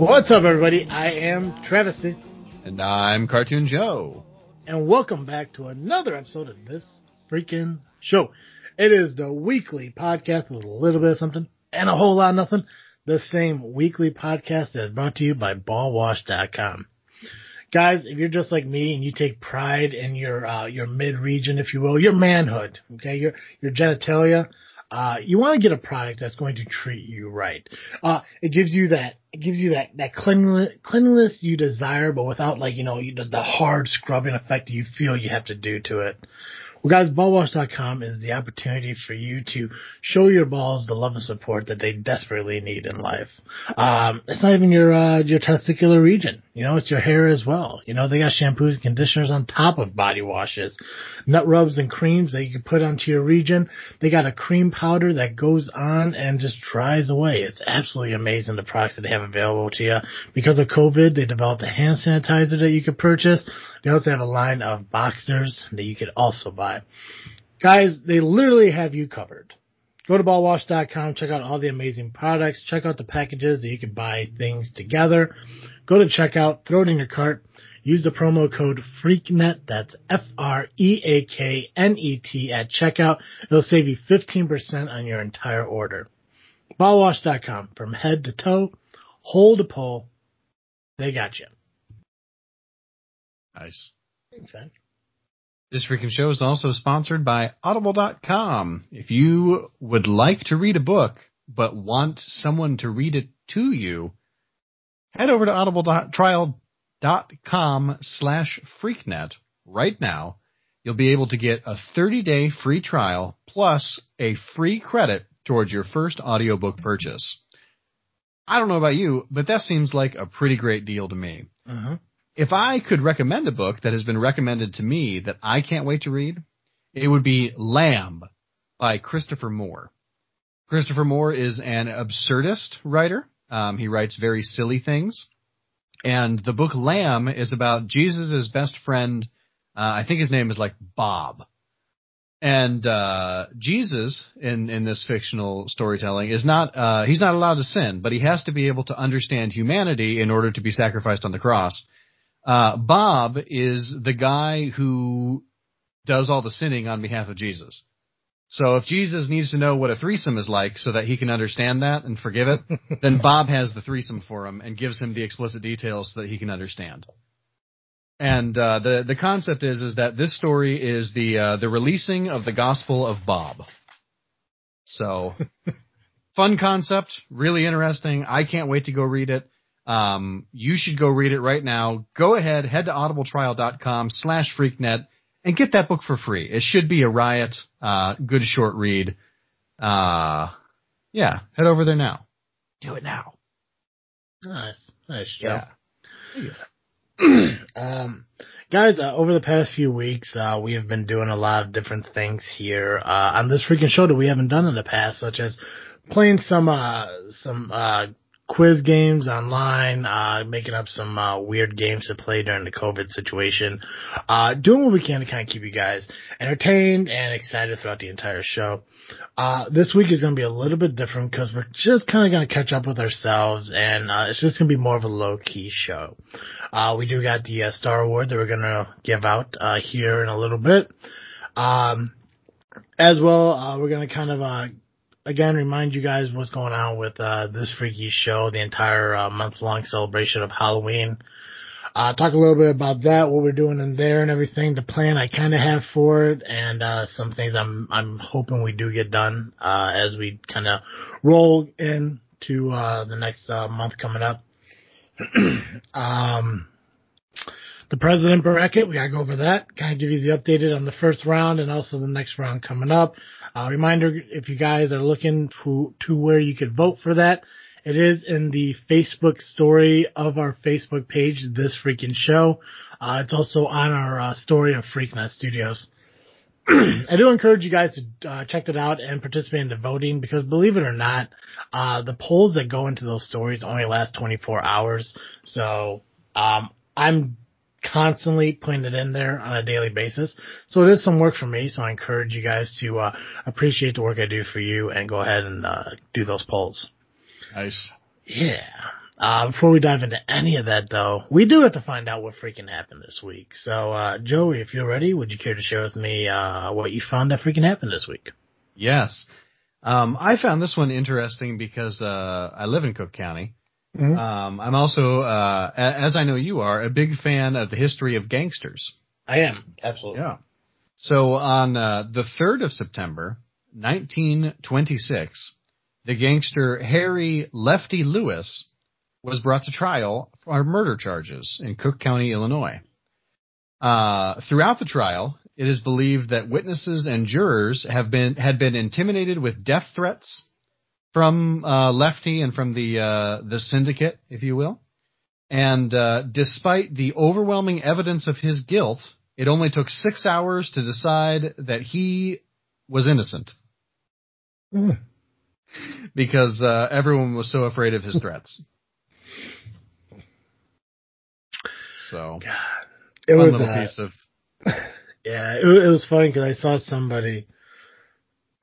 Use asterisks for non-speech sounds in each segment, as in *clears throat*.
What's up, everybody? I am Travis, And I'm Cartoon Joe. and welcome back to another episode of this freaking show. It is the weekly podcast with a little bit of something and a whole lot of nothing. The same weekly podcast that is brought to you by ballwash.com. Guys, if you're just like me and you take pride in your, uh, your mid-region, if you will, your manhood, okay, your, your genitalia, uh, you want to get a product that's going to treat you right. Uh, it gives you that, it gives you that, that cleanliness, cleanliness you desire, but without like, you know, you, the hard scrubbing effect you feel you have to do to it. Well guys, ballwash.com is the opportunity for you to show your balls the love and support that they desperately need in life. Um, it's not even your, uh, your testicular region. You know, it's your hair as well. You know, they got shampoos and conditioners on top of body washes, nut rubs and creams that you can put onto your region. They got a cream powder that goes on and just dries away. It's absolutely amazing the products that they have available to you. Because of COVID, they developed a hand sanitizer that you could purchase. They also have a line of boxers that you could also buy. Guys, they literally have you covered. Go to ballwash.com, check out all the amazing products, check out the packages that you can buy things together. Go to checkout, throw it in your cart, use the promo code FREAKNET, that's F-R-E-A-K-N-E-T at checkout. It'll save you 15% on your entire order. Ballwash.com, from head to toe, hole to pole, they got you. Nice. Thanks, man. This freaking show is also sponsored by Audible.com. If you would like to read a book, but want someone to read it to you, head over to audibletrial.com slash freaknet right now. You'll be able to get a 30 day free trial plus a free credit towards your first audiobook purchase. I don't know about you, but that seems like a pretty great deal to me. Uh-huh. If I could recommend a book that has been recommended to me that I can't wait to read, it would be Lamb by Christopher Moore. Christopher Moore is an absurdist writer. Um, he writes very silly things. And the book Lamb is about Jesus' best friend. Uh, I think his name is like Bob. And uh, Jesus in in this fictional storytelling is not uh, he's not allowed to sin, but he has to be able to understand humanity in order to be sacrificed on the cross. Uh, Bob is the guy who does all the sinning on behalf of Jesus. So if Jesus needs to know what a threesome is like so that he can understand that and forgive it, *laughs* then Bob has the threesome for him and gives him the explicit details so that he can understand. And uh, the the concept is is that this story is the uh, the releasing of the gospel of Bob. So *laughs* fun concept, really interesting. I can't wait to go read it. Um, you should go read it right now. Go ahead, head to audibletrial.com slash freaknet and get that book for free. It should be a riot, uh, good short read. Uh, yeah, head over there now. Do it now. Nice. Nice show. Yeah. *clears throat* um, guys, uh, over the past few weeks, uh, we have been doing a lot of different things here, uh, on this freaking show that we haven't done in the past, such as playing some, uh, some, uh, quiz games online, uh, making up some, uh, weird games to play during the COVID situation, uh, doing what we can to kind of keep you guys entertained and excited throughout the entire show. Uh, this week is going to be a little bit different because we're just kind of going to catch up with ourselves and, uh, it's just going to be more of a low key show. Uh, we do got the Star Award that we're going to give out, uh, here in a little bit. Um, as well, uh, we're going to kind of, again remind you guys what's going on with, uh, this freaky show, the entire, uh, month long celebration of Halloween. Uh, talk a little bit about that, what we're doing in there and everything, the plan I kind of have for it, and, uh, some things I'm, I'm hoping we do get done, uh, as we kind of roll into, uh, the next, uh, month coming up. *clears throat* um, the president bracket, we gotta go over that, kind of give you the updated on the first round and also the next round coming up. Uh, reminder, if you guys are looking to, to where you could vote for that, it is in the Facebook story of our Facebook page, This Freaking Show. Uh, it's also on our uh, story of Freaknet Studios. *clears throat* I do encourage you guys to uh, check it out and participate in the voting because believe it or not, uh, the polls that go into those stories only last 24 hours. So, um, I'm constantly putting it in there on a daily basis. So it is some work for me. So I encourage you guys to, uh, appreciate the work I do for you and go ahead and, uh, do those polls. Nice. Yeah. Uh, before we dive into any of that though, we do have to find out what freaking happened this week. So, uh, Joey, if you're ready, would you care to share with me, uh, what you found that freaking happened this week? Yes. Um, I found this one interesting because, uh, I live in Cook County. Mhm. Um, I'm also, uh, a- as I know you are, a big fan of the history of gangsters. I am. Absolutely. Yeah. So on uh, the 3rd of September, 1926, the gangster Harry Lefty Lewis was brought to trial for murder charges in Cook County, Illinois. Uh, throughout the trial, it is believed that witnesses and jurors have been had been intimidated with death threats from uh, Lefty and from the uh, the syndicate, if you will. And uh, despite the overwhelming evidence of his guilt, it only took six hours to decide that he was innocent Mm. because uh, everyone was so afraid of his threats. So, God. It was, little uh, piece of *laughs* Yeah, it, it was funny because I saw somebody.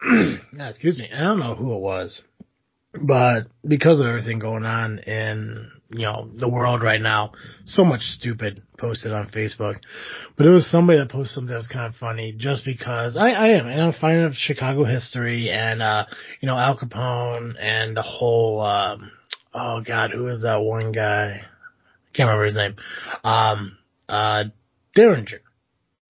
*clears throat* excuse me. I don't know who it was, but because of everything going on in you know the world right now, so much stupid posted on Facebook. But it was somebody that posted something that was kind of funny, just because I, I am and I'm finding of Chicago history and uh you know Al Capone and the whole um oh god who is that one guy? I Can't remember his name. Um uh Derringer.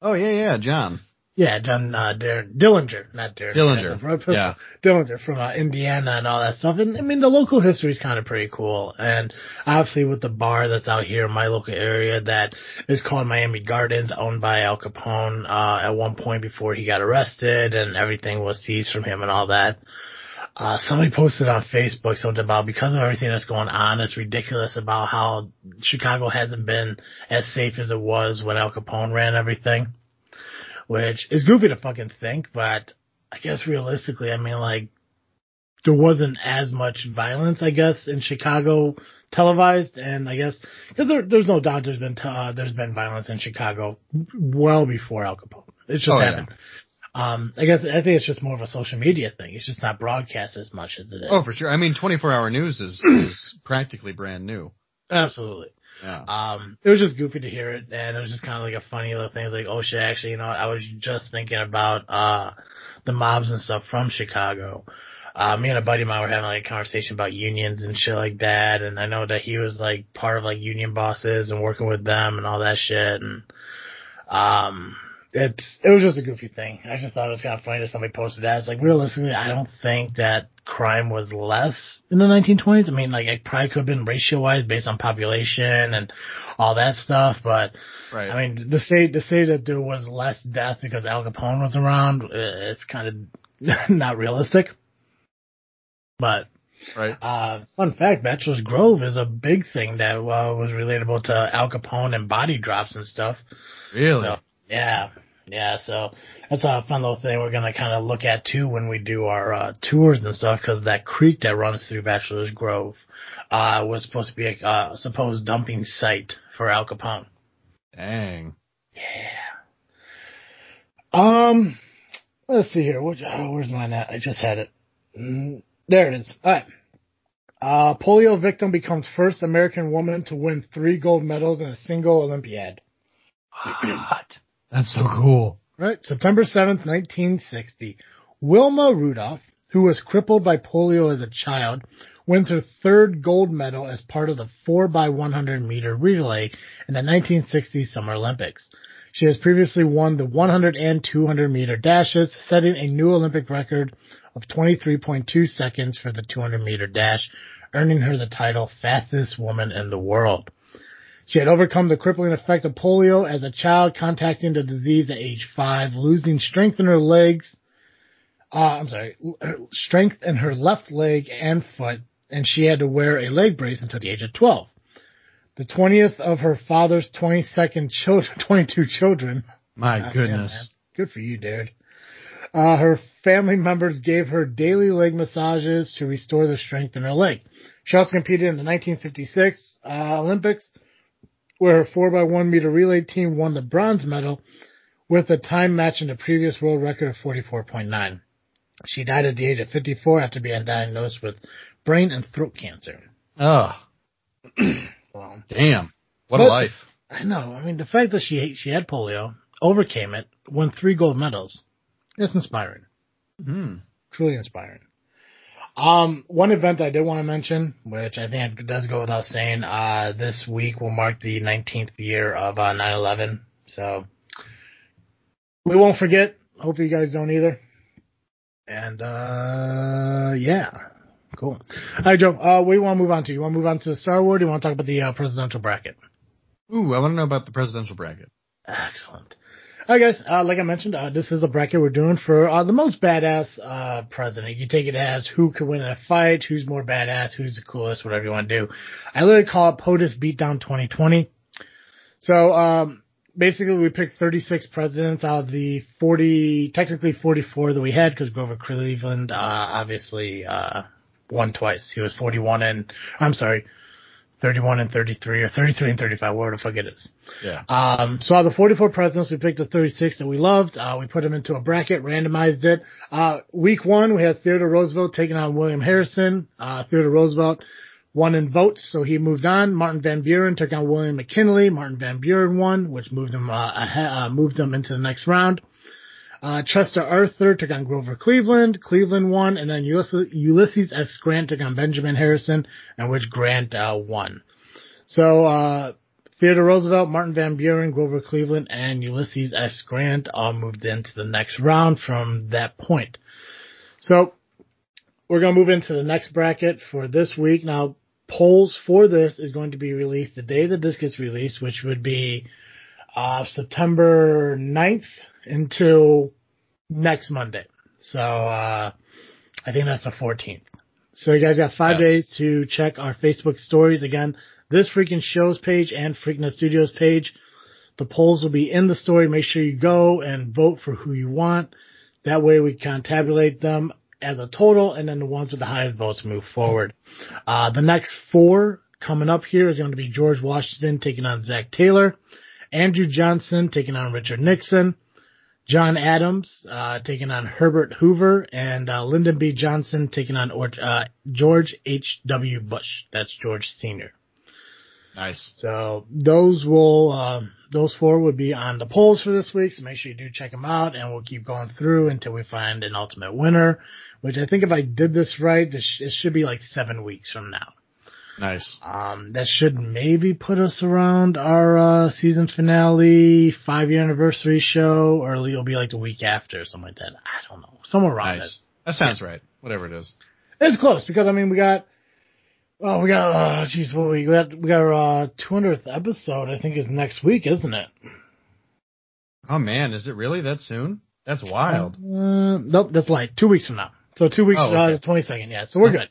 oh yeah yeah John Yeah, John uh, Dar- Dillinger, not Darren. Dillinger, *laughs* pistol. yeah. Dillinger from uh, Indiana and all that stuff. And I mean, the local history is kind of pretty cool. And obviously, with the bar that's out here in my local area that is called Miami Gardens, owned by Al Capone uh, at one point before he got arrested, and everything was seized from him and all that. Uh, somebody posted on Facebook something about because of everything that's going on, it's ridiculous about how Chicago hasn't been as safe as it was when Al Capone ran everything which is goofy to fucking think, but I guess realistically, I mean, like, there wasn't as much violence, I guess, in Chicago televised, and I guess because there, there's no doubt there's been t- uh, there's been violence in Chicago well before Al Capone. It's just Oh, yeah. happened. Um, I guess I think it's just more of a social media thing. It's just not broadcast as much as it is. oh for sure I mean 24 hour news is is *clears throat* practically brand new absolutely. Yeah Um, it was just goofy to hear it, and it was just kind of like a funny little thing. It's like, oh shit, actually, you know, I was just thinking about uh the mobs and stuff from Chicago. Uh, me and a buddy of mine were having like a conversation about unions and shit like that, and I know that he was like part of like union bosses and working with them and all that shit, and um, it's it was just a goofy thing. I just thought it was kind of funny that somebody posted that. It's like realistically, I don't think that crime was less in the 1920s. I mean, like it probably could have been ratio wise based on population and all that stuff, but right I mean, to say to say that there was less death because Al Capone was around, it's kind of *laughs* not realistic. But right uh, fun fact, Bachelor's Grove is a big thing that uh, was relatable to Al Capone and body drops and stuff. really So yeah, yeah. So that's a fun little thing we're gonna kind of look at too when we do our uh, tours and stuff because that creek that runs through Bachelor's Grove uh, was supposed to be a uh, supposed dumping site for Al Capone. dang Yeah. Um, let's see here. Which, oh, where's mine at? I just had it. Mm, there it is. All right. Uh, polio victim becomes first American woman to win three gold medals in a single Olympiad. what that's so cool Right. September 7th, 1960. Wilma Rudolph, who was crippled by polio as a child, wins her third gold medal as part of the 4x100 meter relay in the 1960 Summer Olympics. She has previously won the 100 and 200 meter dashes, setting a new Olympic record of 23.2 seconds for the 200 meter dash, earning her the title fastest woman in the world. She had overcome the crippling effect of polio as a child, contacting the disease at age five, losing strength in her legs. Uh, I'm sorry, strength in her left leg and foot, and she had to wear a leg brace until the age of 12. The 20th of her father's 22nd children, *laughs* 22 children. my Goddamn, goodness. Good for you, dude. Uh, her family members gave her daily leg massages to restore the strength in her leg. She also competed in the 1956 uh, Olympics, where her 4x1 meter relay team won the bronze medal with a time matching the previous world record of 44.9. She died at the age of 54 after being diagnosed with brain and throat cancer. oh *clears throat* well, Damn. What But- a life. I know. I mean, the fact that she she had polio, overcame it, won three gold medals, it's inspiring. Hmm. Truly inspiring. Um, one event I did want to mention, which I think does go without saying, uh, this week will mark the 19th year of uh, 9/11. So we won't forget. Hope you guys don't either. And uh, yeah, cool. All right, Joe. Uh, what do you want to move on to? You want to move on to Star Wars? Or do you want to talk about the uh, presidential bracket? Ooh, I want to know about the presidential bracket. Excellent. Right, guys. Uh, like I mentioned, uh, this is a bracket we're doing for uh, the most badass uh, president. You take it as who could win in a fight, who's more badass, who's the coolest, whatever you want to do. I literally call it POTUS Beatdown 2020. So um, basically, we picked 36 presidents out of the 40, technically 44 that we had because Grover Cleveland uh, obviously uh, won twice. He was 41 and I'm sorry, 31 and 33 or 33 and 35, whatever the fuck it is. Yeah. Um, so out of the 44 presidents, we picked the 36 that we loved. Uh, we put them into a bracket, randomized it. Uh, week one, we had Theodore Roosevelt taking on William Harrison. Uh, Theodore Roosevelt won in votes, so he moved on. Martin Van Buren took on William McKinley. Martin Van Buren won, which moved him, uh, ahead, uh, moved him into the next round. Uh, Chester Arthur took on Grover Cleveland. Cleveland won, and then Ulysses, S. Grant took on Benjamin Harrison, and which Grant, uh, won. So, uh, Theodore Roosevelt, Martin Van Buren, Grover Cleveland, and Ulysses S. Grant all moved into the next round from that point. So, we're to move into the next bracket for this week. Now, polls for this is going to be released the day that this gets released, which would be uh, September 9th until next Monday. So, uh, I think that's the 14th. So you guys got five Yes. days to check our Facebook stories. Again, this freaking shows page and Freaknet Studios page. The polls will be in the story. Make sure you go and vote for who you want. That way we can tabulate them as a total and then the ones with the highest votes move forward. Uh, the next four coming up here is going to be George Washington taking on Zach Taylor, Andrew Johnson taking on Richard Nixon, John Adams uh, taking on Herbert Hoover, and uh, Lyndon B. Johnson taking on or- uh, George H. W. Bush. That's George Senior. Nice. So those will uh, those four would be on the polls for this week. So make sure you do check them out, and we'll keep going through until we find an ultimate winner. Which I think if I did this right, this sh- it should be like seven weeks from now. Nice. Um, that should maybe put us around our uh, season finale, five year anniversary show, or it'll be like the week after, or something like that. I don't know, somewhere around Nice. That sounds right. Whatever it is. It's close because I mean we got. Oh, we got, uh, jeez, what we got, we got our, uh, 200th episode, I think is next week, isn't it? Oh man, is it really that soon? That's wild. Uh, nope, that's like two weeks from now. So two weeks, Oh, uh, okay. the 22nd, yeah. So we're good.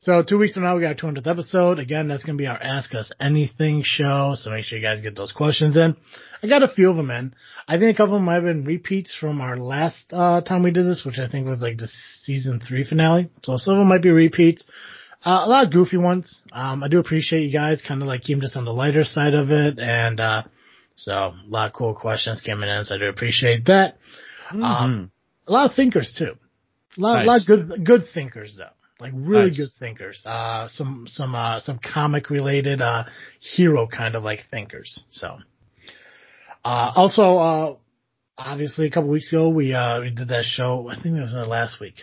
So two weeks from now, we got our 200th episode. Again, that's going to be our Ask Us Anything show. So make sure you guys get those questions in. I got a few of them in. I think a couple of them might have been repeats from our last, uh, time we did this, which I think was like the season three finale. So some of them might be repeats. Uh, a lot of goofy ones. Um, I do appreciate you guys kind of like keeping us on the lighter side of it. And, uh, so a lot of cool questions coming in. So I do appreciate that. Um, a lot of thinkers too. A lot, a lot of good, good thinkers though. Like really Nice. good thinkers. Uh, some, some, uh, some comic related, uh, hero kind of like thinkers. So, uh, also, uh, obviously a couple weeks ago, we, uh, we did that show. I think it was last week.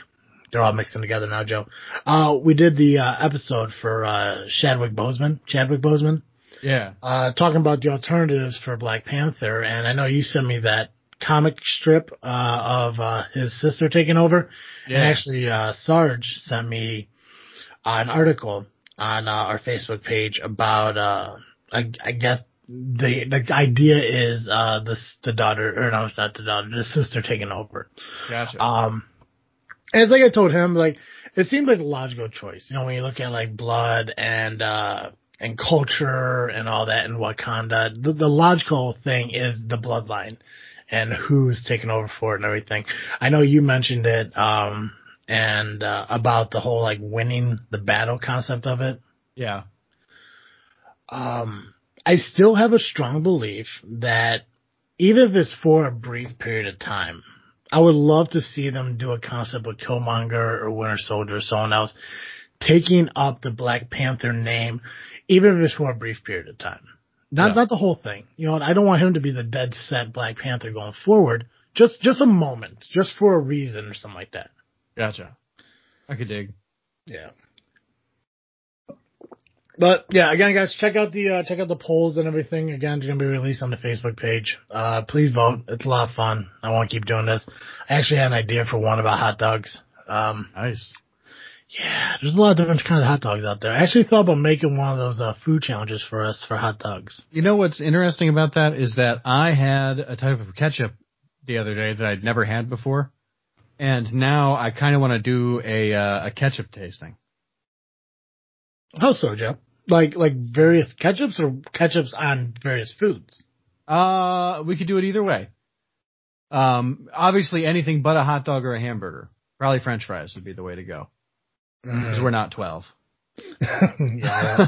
They're all mixing together now, Joe. Uh, we did the, uh, episode for, uh, Chadwick Boseman, Chadwick Boseman yeah. uh, talking about the alternatives for Black Panther, and I know you sent me that comic strip uh, of uh, his sister taking over. Yeah. And actually, uh, Sarge sent me an article on uh, our Facebook page about, uh, I, I guess the the idea is uh, the the daughter, or no, it's not the daughter, the sister taking over. Gotcha. Um, and it's like I told him, like it seemed like a logical choice. You know, when you look at like blood and uh and culture and all that in Wakanda, the, the logical thing is the bloodline and who's taking over for it and everything. I know you mentioned it, um, and uh, about the whole like winning the battle concept of it. yeah. Um, I still have a strong belief that even if it's for a brief period of time, I would love to see them do a concept with Killmonger or Winter Soldier or someone else taking up the Black Panther name, even if it's for a brief period of time. Not Yeah. not the whole thing. You know, I don't want him to be the dead set Black Panther going forward. Just just a moment, just for a reason or something like that. Gotcha. I could dig. Yeah. But yeah, again, guys, check out the uh, check out the polls and everything. Again, it's gonna be released on the Facebook page. Uh, please vote. It's a lot of fun. I want to keep doing this. I actually had an idea for one about hot dogs. Um, Nice. Yeah, there's a lot of different kinds of hot dogs out there. I actually thought about making one of those uh, food challenges for us for hot dogs. You know what's interesting about that is that I had a type of ketchup the other day that I'd never had before, and now I kind of want to do a uh, a ketchup tasting. How so, Joe? Like like various ketchups or ketchups on various foods. Uh, we could do it either way. Um, obviously anything but a hot dog or a hamburger. Probably French fries would be the way to go because we're not twelve. *laughs* yeah, *laughs*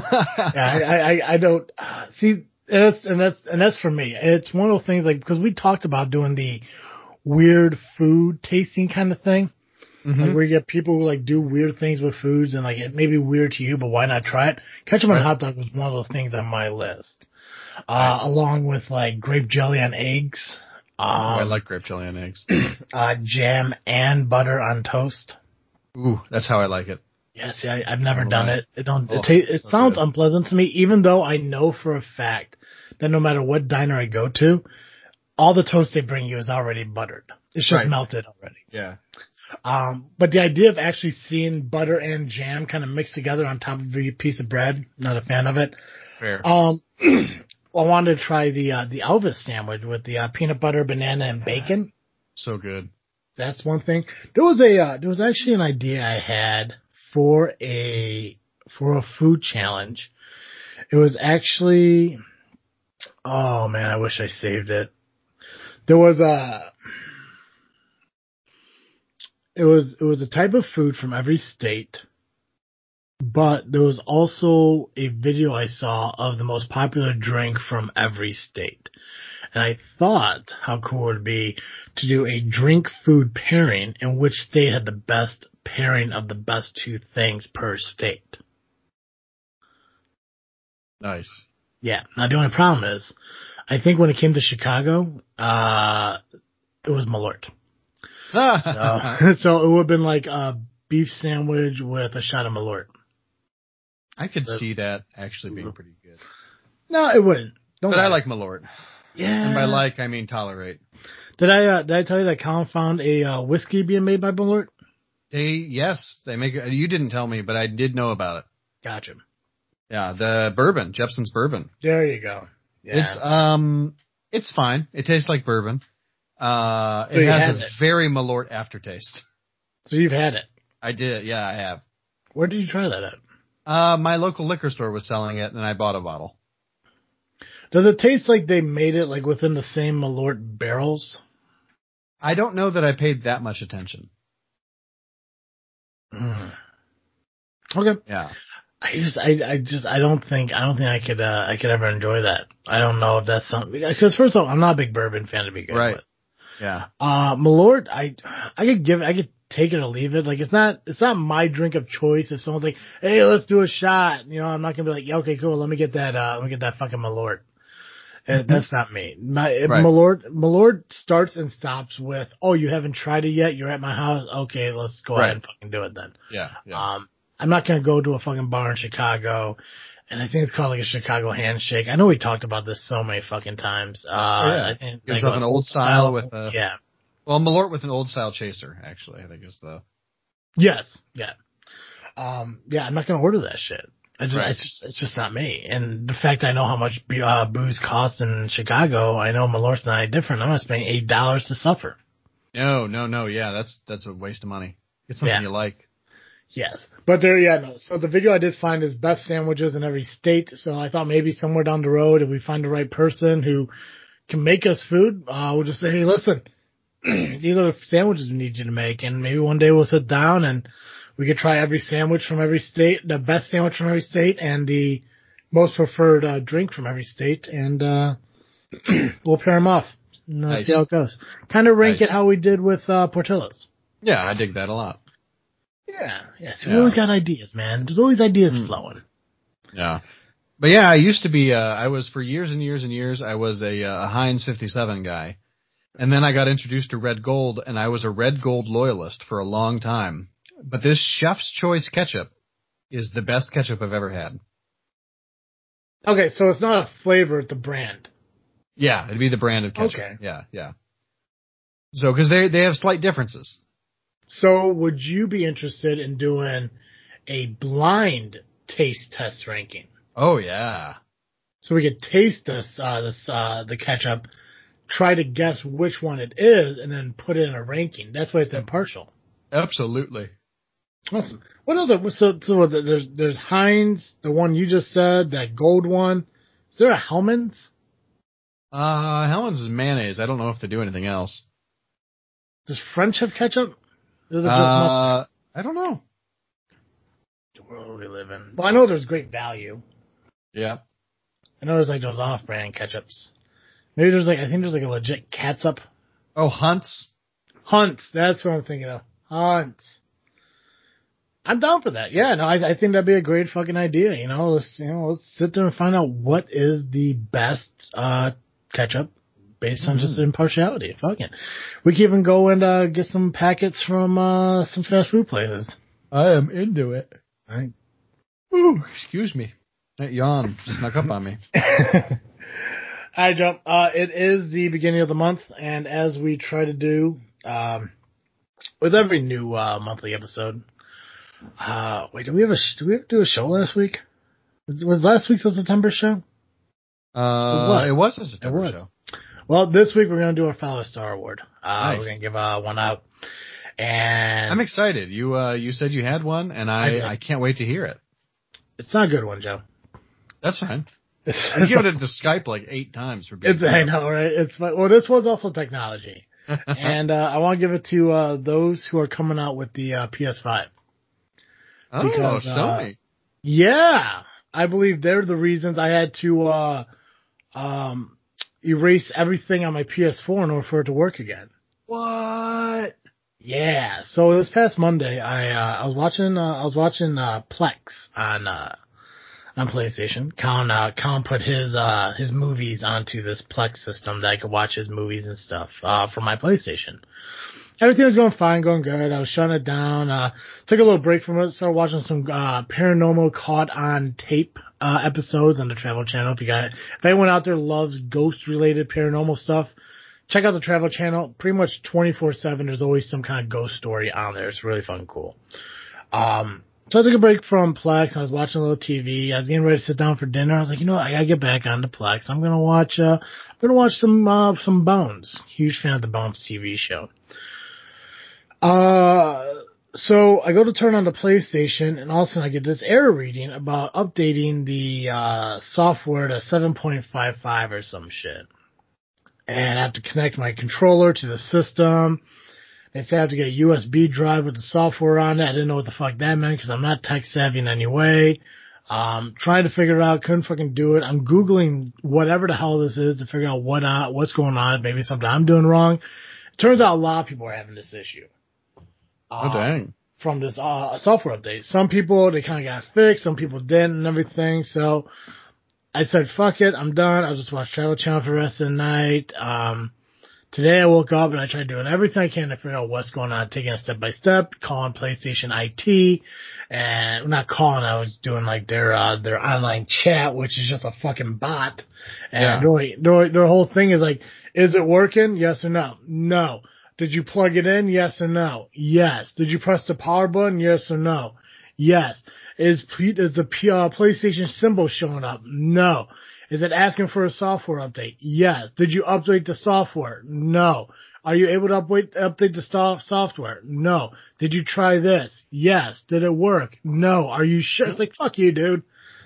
yeah, I, I, I don't uh, see. And that's and that's and that's for me. It's one of those things like because we talked about doing the weird food tasting kind of thing, Mhm. like where you get people who like do weird things with foods and like it may be weird to you, but why not try it? Ketchup on Right. hot dog was one of those things on my list, uh, along with like grape jelly on eggs, Oh, I um, like grape jelly on eggs. *clears throat* uh, jam and butter on toast. Ooh, that's how I like it. Yeah, see, I, I've never Oh, done it. It don't. Oh, it, ta- it sounds good. unpleasant to me, even though I know for a fact that no matter what diner I go to, all the toast they bring you is already buttered. It's just Right. melted already. Yeah. Um, but the idea of actually seeing butter and jam kind of mixed together on top of a piece of bread, not a fan of it. Fair. Um, *clears throat* I wanted to try the uh, the Elvis sandwich with the uh, peanut butter, banana, and bacon. so good. That's one thing. There was a uh, there was actually an idea I had for a for a food challenge. It was actually oh man, I wish I saved it. There was a it was it was a type of food from every state, but there was also a video I saw of the most popular drink from every state. And I thought how cool it would be to do a drink food pairing in which state had the best pairing of the best two things per state. Nice. Yeah. Now the only problem is, I think when it came to Chicago, uh, it was Malort. *laughs* So, *laughs* so it would have been like a beef sandwich with a shot of Malort. I could see that actually being pretty good. No, it wouldn't. Don't But I like Malort. Yeah. And by like, I mean tolerate. Did I uh, did I tell you that Colin found a uh, whiskey being made by Malort? They, yes, they make it. You didn't tell me, but I did know about it. Gotcha. Yeah, the bourbon, Jeppson's bourbon. There you go. Yeah. It's, um, it's fine. It tastes like bourbon. Uh, So it has a it. very Malort aftertaste. so you've had it. I did, yeah, I have. Where did you try that at? Uh, my local liquor store was selling it and I bought a bottle. Does it taste like they made it like within the same Malort barrels? I don't know that I paid that much attention. Mm. Okay. Yeah. I just, I, I just, I don't think, I don't think I could, uh, I could ever enjoy that. I don't know if that's something, because first of all, I'm not a big bourbon fan to begin Right. with. Yeah. Uh, Malort, I, I could give, I could take it or leave it. Like, it's not, it's not my drink of choice. If someone's like, hey, let's do a shot, you know, I'm not gonna be like, yeah, okay, cool, let me get that, uh, let me get that fucking Malort. Uh, That's not me. My, Right. Malort, Malort starts and stops with, oh, you haven't tried it yet? You're at my house? Okay, let's go Right. ahead and fucking do it then. Yeah. Yeah. Um, I'm not gonna go to a fucking bar in Chicago, and I think it's called like a Chicago handshake. I know we talked about this so many fucking times. Uh, Oh, yeah. I think, like, an old style with a- yeah, well, Malort with an old style chaser, actually, I think is the, yes, yeah, um, yeah. I'm not gonna order that shit. I just, Right. it's just, it's just not me. And the fact I know how much uh, booze costs in Chicago, I know Malort's not any different. I'm not spending eight dollars to suffer. no, no, no. Yeah. That's, that's a waste of money. Get something Yeah. you like. Yes, but there, yeah, no. So the video I did find is best sandwiches in every state. So I thought maybe somewhere down the road, if we find the right person who can make us food, uh, we'll just say, hey, listen, *clears throat* these are the sandwiches we need you to make, and maybe one day we'll sit down and we could try every sandwich from every state, the best sandwich from every state, and the most preferred uh, drink from every state, and uh, *clears throat* we'll pair them off. And, uh, Nice. See how it goes. Kind of rank Nice. it how we did with uh, Portillo's. Yeah. I dig that a lot. Yeah, yeah. So we always got ideas, man. There's always ideas mm. flowing. Yeah. But yeah, I used to be, uh, I was for years and years and years, I was a, uh, a Heinz 57 guy. And then I got introduced to Red Gold and I was a Red Gold loyalist for a long time. But this Chef's Choice ketchup is the best ketchup I've ever had. Okay, so it's not a flavor, it's a brand. Yeah, it'd be the brand of ketchup. Okay. Yeah, yeah. So, cause they, they have slight differences. So would you be interested in doing a blind taste test ranking? Oh yeah. So we could taste this, uh, this, uh, the ketchup, try to guess which one it is, and then put it in a ranking. That's why it's impartial. Absolutely. Awesome. What other? So, so there's there's Heinz, the one you just said, that gold one. Is there a Hellmann's? Uh, Hellmann's is mayonnaise. I don't know if they do anything else. Does French have ketchup? Is it uh, I don't know. The world we live in. Well, I know there's great value. Yeah. I know there's like those off-brand ketchups. Maybe there's like I think there's like a legit catsup. Oh, Hunt's. Hunt's. That's what I'm thinking of. Hunt's. I'm down for that. Yeah, no, I, I think that'd be a great fucking idea. You know, let's you know let's sit there and find out what is the best uh ketchup based on mm-hmm. just impartiality. Fuck it. We can even go and uh, get some packets from uh, some fast food places. I am into it. I, ooh, excuse me. That yawn snuck up on me. *laughs* Hi, Joe. Uh, it is the beginning of the month, and as we try to do um, with every new uh, monthly episode, uh, wait, did we have a did we do a show last week? Was, was last week's a September show? Uh, it was. It was a September was. show. Well, this week we're going to do our Follow Star Award. Uh, nice. we're going to give uh, one out. And I'm excited. You uh, you said you had one, and I I, I can't wait to hear it. It's not a good one, Joe. That's fine. *laughs* I give it to Skype like eight times for being. It's, I know, right? It's well, this one's also technology, *laughs* and uh, I want to give it to uh, those who are coming out with the uh, PS5. Oh, because, uh, Sony. yeah, I believe they're the reasons I had to uh, um, erase everything on my PS4 in order for it to work again. What? Yeah. So this past Monday, I uh, I was watching uh, I was watching uh, Plex on uh, on PlayStation. Colin uh, Colin put his uh, his movies onto this Plex system that I could watch his movies and stuff uh, from my PlayStation everything was going fine, going good. I was shutting it down. Uh, took a little break from it. Started watching some uh, paranormal caught on tape uh, episodes on the Travel Channel. If you got, if anyone out there loves ghost related paranormal stuff, check out the Travel Channel. Pretty much twenty four seven. There's always some kind of ghost story on there. It's really fun, cool. Um, so I took a break from Plex. I was watching a little TV. I was getting ready to sit down for dinner. I was like, you know, what? I gotta get back on the Plex. I'm gonna watch. Uh, I'm gonna watch some uh, some Bones. Huge fan of the Bones TV show. Uh, so I go to turn on the PlayStation and all of a sudden I get this error reading about updating the, uh, software to 7.55 or some shit. And I have to connect my controller to the system. They say I have to get a USB drive with the software on it. I didn't know what the fuck that meant because I'm not tech savvy in any way. Um, trying to figure it out, couldn't fucking do it. I'm googling whatever the hell this is to figure out what uh, what's going on. Maybe something I'm doing wrong. Turns out a lot of people are having this issue. Oh dang! From this uh, software update, some people they kind of got fixed, some people didn't, and everything. So I said, "Fuck it, I'm done." I'll just watch Travel Channel for the rest of the night. Um, today I woke up and I tried doing everything I can to figure out what's going on, taking it step by step, calling PlayStation IT, and not calling. I was doing like their uh, their online chat, which is just a fucking bot. And yeah. their, their, their whole thing is like, "Is it working? Yes or no? No." Did you plug it in? Yes or no? Yes. Did you press the power button? Yes or no? Yes. Is, is the uh, PlayStation symbol showing up? No. Is it asking for a software update? Yes. Did you update the software? No. Are you able to update, update the software? No. Did you try this? Yes. Did it work? No. Are you sure? It's like, fuck you, dude.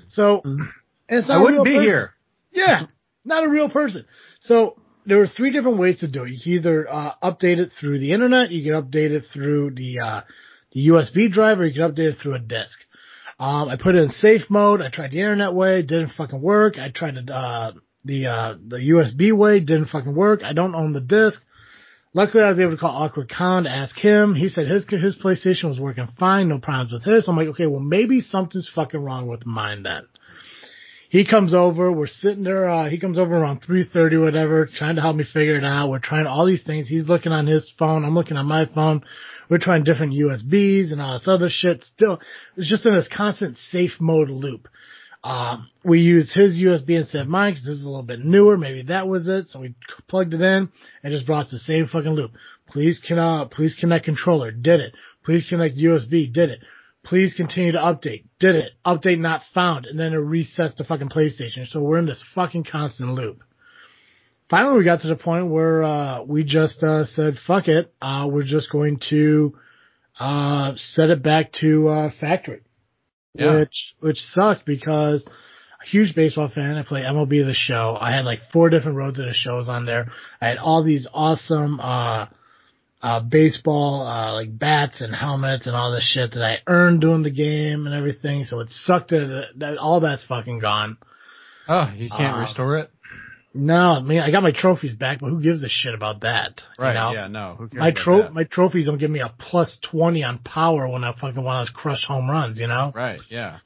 So, mm-hmm. it's not I wouldn't be person. here. Yeah. Not a real person. So, there are three different ways to do it. You can either uh, update it through the internet, you can update it through the uh, the USB drive, or you can update it through a disk. Um, I put it in safe mode. I tried the internet way, didn't fucking work. I tried the uh, the uh, the USB way, didn't fucking work. I don't own the disk. Luckily, I was able to call Awkward Con to ask him. He said his his PlayStation was working fine, no problems with his. I'm like, okay, well maybe something's fucking wrong with mine then. He comes over, we're sitting there, uh, he comes over around 3.30 whatever, trying to help me figure it out. We're trying all these things. He's looking on his phone, I'm looking on my phone. We're trying different USBs and all this other shit. Still, it's just in this constant safe mode loop. Um, we used his USB instead of mine because this is a little bit newer. Maybe that was it. So we plugged it in and just brought the same fucking loop. Please uh, please connect controller. Did it. Please connect USB. Did it. Please continue to update. Did it. Update not found. And then it resets the fucking PlayStation. So we're in this fucking constant loop. Finally, we got to the point where, uh, we just, uh, said, fuck it. Uh, we're just going to, uh, set it back to, uh, factory. Yeah. Which, which sucked because a huge baseball fan. I play MLB the show. I had like four different road to the shows on there. I had all these awesome, uh, uh, baseball, uh, like bats and helmets and all this shit that I earned doing the game and everything. So it sucked that, that all that's fucking gone. Oh, you can't Um, restore it? No, I mean, I got my trophies back, but who gives a shit about that? you Right, know? yeah, no. Who cares My tro- that? my trophies don't give me a plus 20 on power when I fucking want to crush home runs, you know? Right, yeah.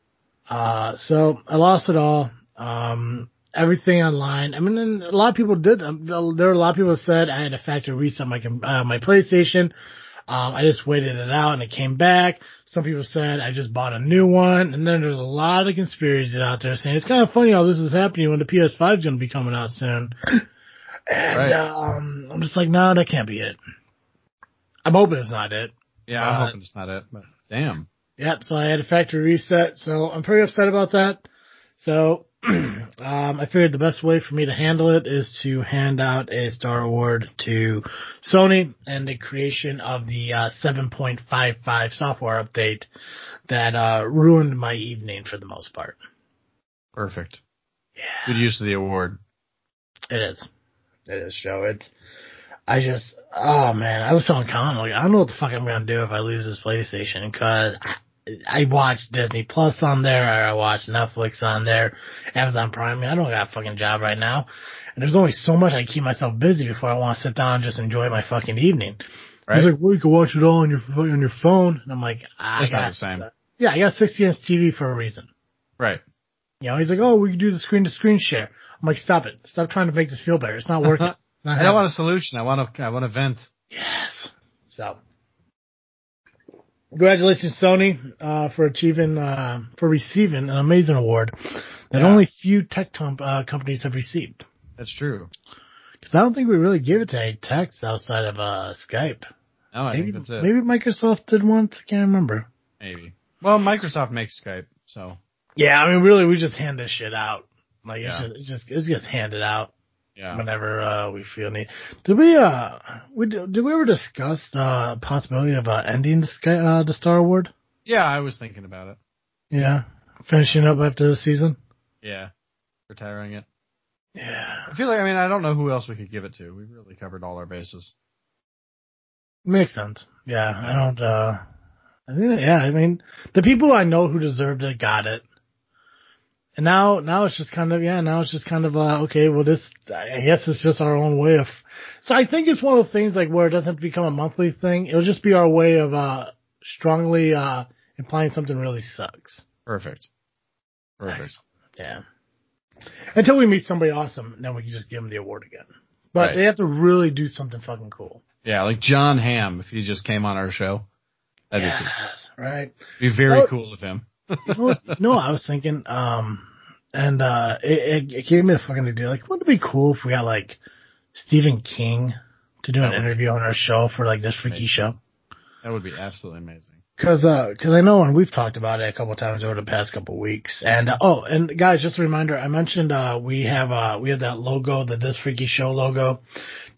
Uh, so I lost it all. Um, everything online. I mean, a lot of people did. Um, there were a lot of people that said I had a factory reset my uh, my PlayStation. Um, I just waited it out and it came back. Some people said I just bought a new one, and then there's a lot of conspiracies out there saying it's kind of funny how this is happening when the PS5 is going to be coming out soon. *laughs* And Right. um, I'm just like, no, that can't be it. I'm hoping it's not it. Yeah, I'm Uh, hoping it's not it, but damn. Yep. So I had a factory reset. So I'm pretty upset about that. So *clears throat* um, I figured the best way for me to handle it is to hand out a Star Award to Sony and the creation of the uh, 7.55 software update that uh, ruined my evening for the most part. Perfect. Yeah. Good use of the award. It is. It is, Joe. It's. I just, oh man, I was telling Colin, like, I don't know what the fuck I'm gonna do if I lose this PlayStation, cause I, I watch Disney Plus on there, or I watch Netflix on there, Amazon Prime, I, mean, I don't got a fucking job right now, and there's only so much I keep myself busy before I want to sit down and just enjoy my fucking evening. Right? He's like, well, you can watch it all on your, on your phone, and I'm like, I It's not got, the same. yeah, I got 60 inch TV for a reason. right. You know, he's like, oh, we can do the screen to screen share. I'm like, stop it. Stop trying to make this feel better. It's not working. Not *laughs* I don't want a solution. I want a, I want a vent. Yes. So, congratulations, Sony, uh, for achieving, uh, for receiving an amazing award that Yeah. only few tech com- uh, companies have received. That's true. Because I don't think we really give it to any techs outside of uh, Skype. No, I maybe, think that's it. maybe Microsoft did once. I can't remember. Maybe. Well, Microsoft makes Skype, so Yeah, I mean, really, we just hand this shit out. Like Yeah. it's just, it's just, it's just handed out. Yeah. whenever uh, we feel need. Did we uh we did we ever discuss uh possibility of uh, ending the Sky, uh the Star Award? Yeah, I was thinking about it. Yeah, finishing up after the season. Yeah. Retiring it. Yeah, I feel like, I mean, I don't know who else we could give it to. We've really covered all our bases. makes sense. Yeah, I don't. uh I think yeah, I mean the people I know who deserved it got it. And now, now it's just kind of, yeah, now it's just kind of, uh, okay, well this, I guess it's just our own way of, so I think it's one of those things like where it doesn't have to become a monthly thing. It'll just be our way of, uh, strongly, uh, implying something really sucks. Perfect. Perfect. Nice. Yeah. Until we meet somebody awesome, then we can just give them the award again. But Right. they have to really do something fucking cool. Yeah, like Jon Hamm, if he just came on our show. That'd be cool. yes, right. Be very Oh. cool of him. You know, what, you know I was thinking? Um, and, uh, it, it, it gave me a fucking idea. Like, wouldn't it be cool if we got like Stephen King to do an That interview on our show for like this freaky Amazing. show? That would be absolutely amazing. Cause, uh, cause I know, and we've talked about it a couple times over the past couple weeks. And, uh, oh, and guys, just a reminder, I mentioned, uh, we have, uh, we have that logo, the This Freaky Show logo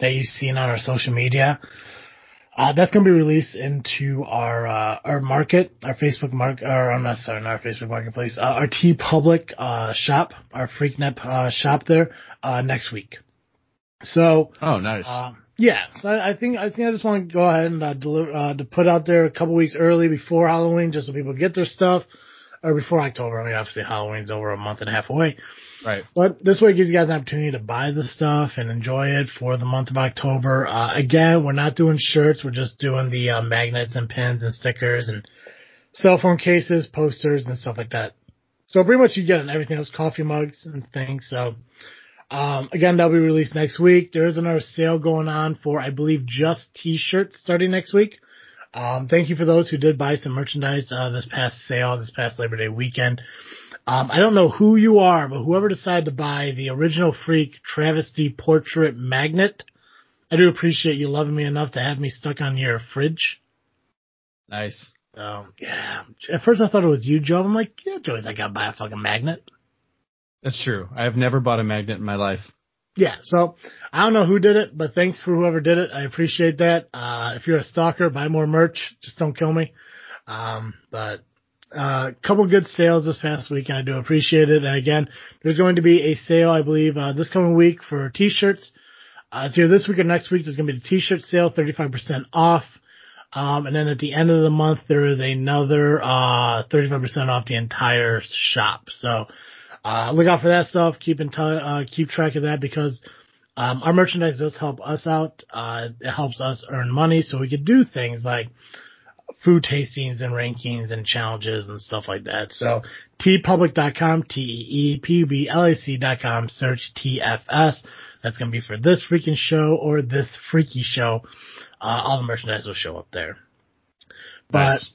that you've seen on our social media. Uh, that's going to be released into our, uh, our market, our Facebook mark, or I'm not sorry, not our Facebook marketplace, uh, our TeePublic, uh, shop, our Freaknet, uh, shop there, uh, next week. So, Oh, nice. yeah, so I, I think I think I just want to go ahead and uh, deliver uh, to put out there a couple weeks early before Halloween, just so people get their stuff. or before October. I mean, obviously Halloween's over a month and a half away. Right. But this way gives you guys an opportunity to buy the stuff and enjoy it for the month of October. Uh, again, we're not doing shirts. We're just doing the uh, magnets and pins and stickers and cell phone cases, posters and stuff like that. So pretty much you get everything else, coffee mugs and things. So, um, again, that'll be released next week. There is another sale going on for, I believe, just t-shirts starting next week. Um, thank you for those who did buy some merchandise, uh, this past sale, this past Labor Day weekend. Um, I don't know who you are, but whoever decided to buy the original freak travesty portrait magnet, I do appreciate you loving me enough to have me stuck on your fridge. Nice. Um, yeah. At first I thought it was you, Joe. I'm like, yeah, Joey's I gotta buy a fucking magnet. That's true. I have never bought a magnet in my life. Yeah, so I don't know who did it, but thanks for whoever did it. I appreciate that. Uh, if you're a stalker, buy more merch. Just don't kill me. Um, but a uh, couple good sales this past week, and I do appreciate it. And again, there's going to be a sale, I believe, uh, this coming week for t-shirts. Uh, it's either this week or next week. There's going to be the t-shirt sale, 35% off. Um, and then at the end of the month, there is another, uh, 35% off the entire shop. So, uh, look out for that stuff. Keep in touch, uh, keep track of that because, um, our merchandise does help us out. Uh, it helps us earn money so we could do things like food tastings and rankings and challenges and stuff like that. So teepublic.com, T-E-E-P-U-B-L-A-C.com, search TFS. That's going to be for this freaking show or this freaky show. Uh, all the merchandise will show up there. But nice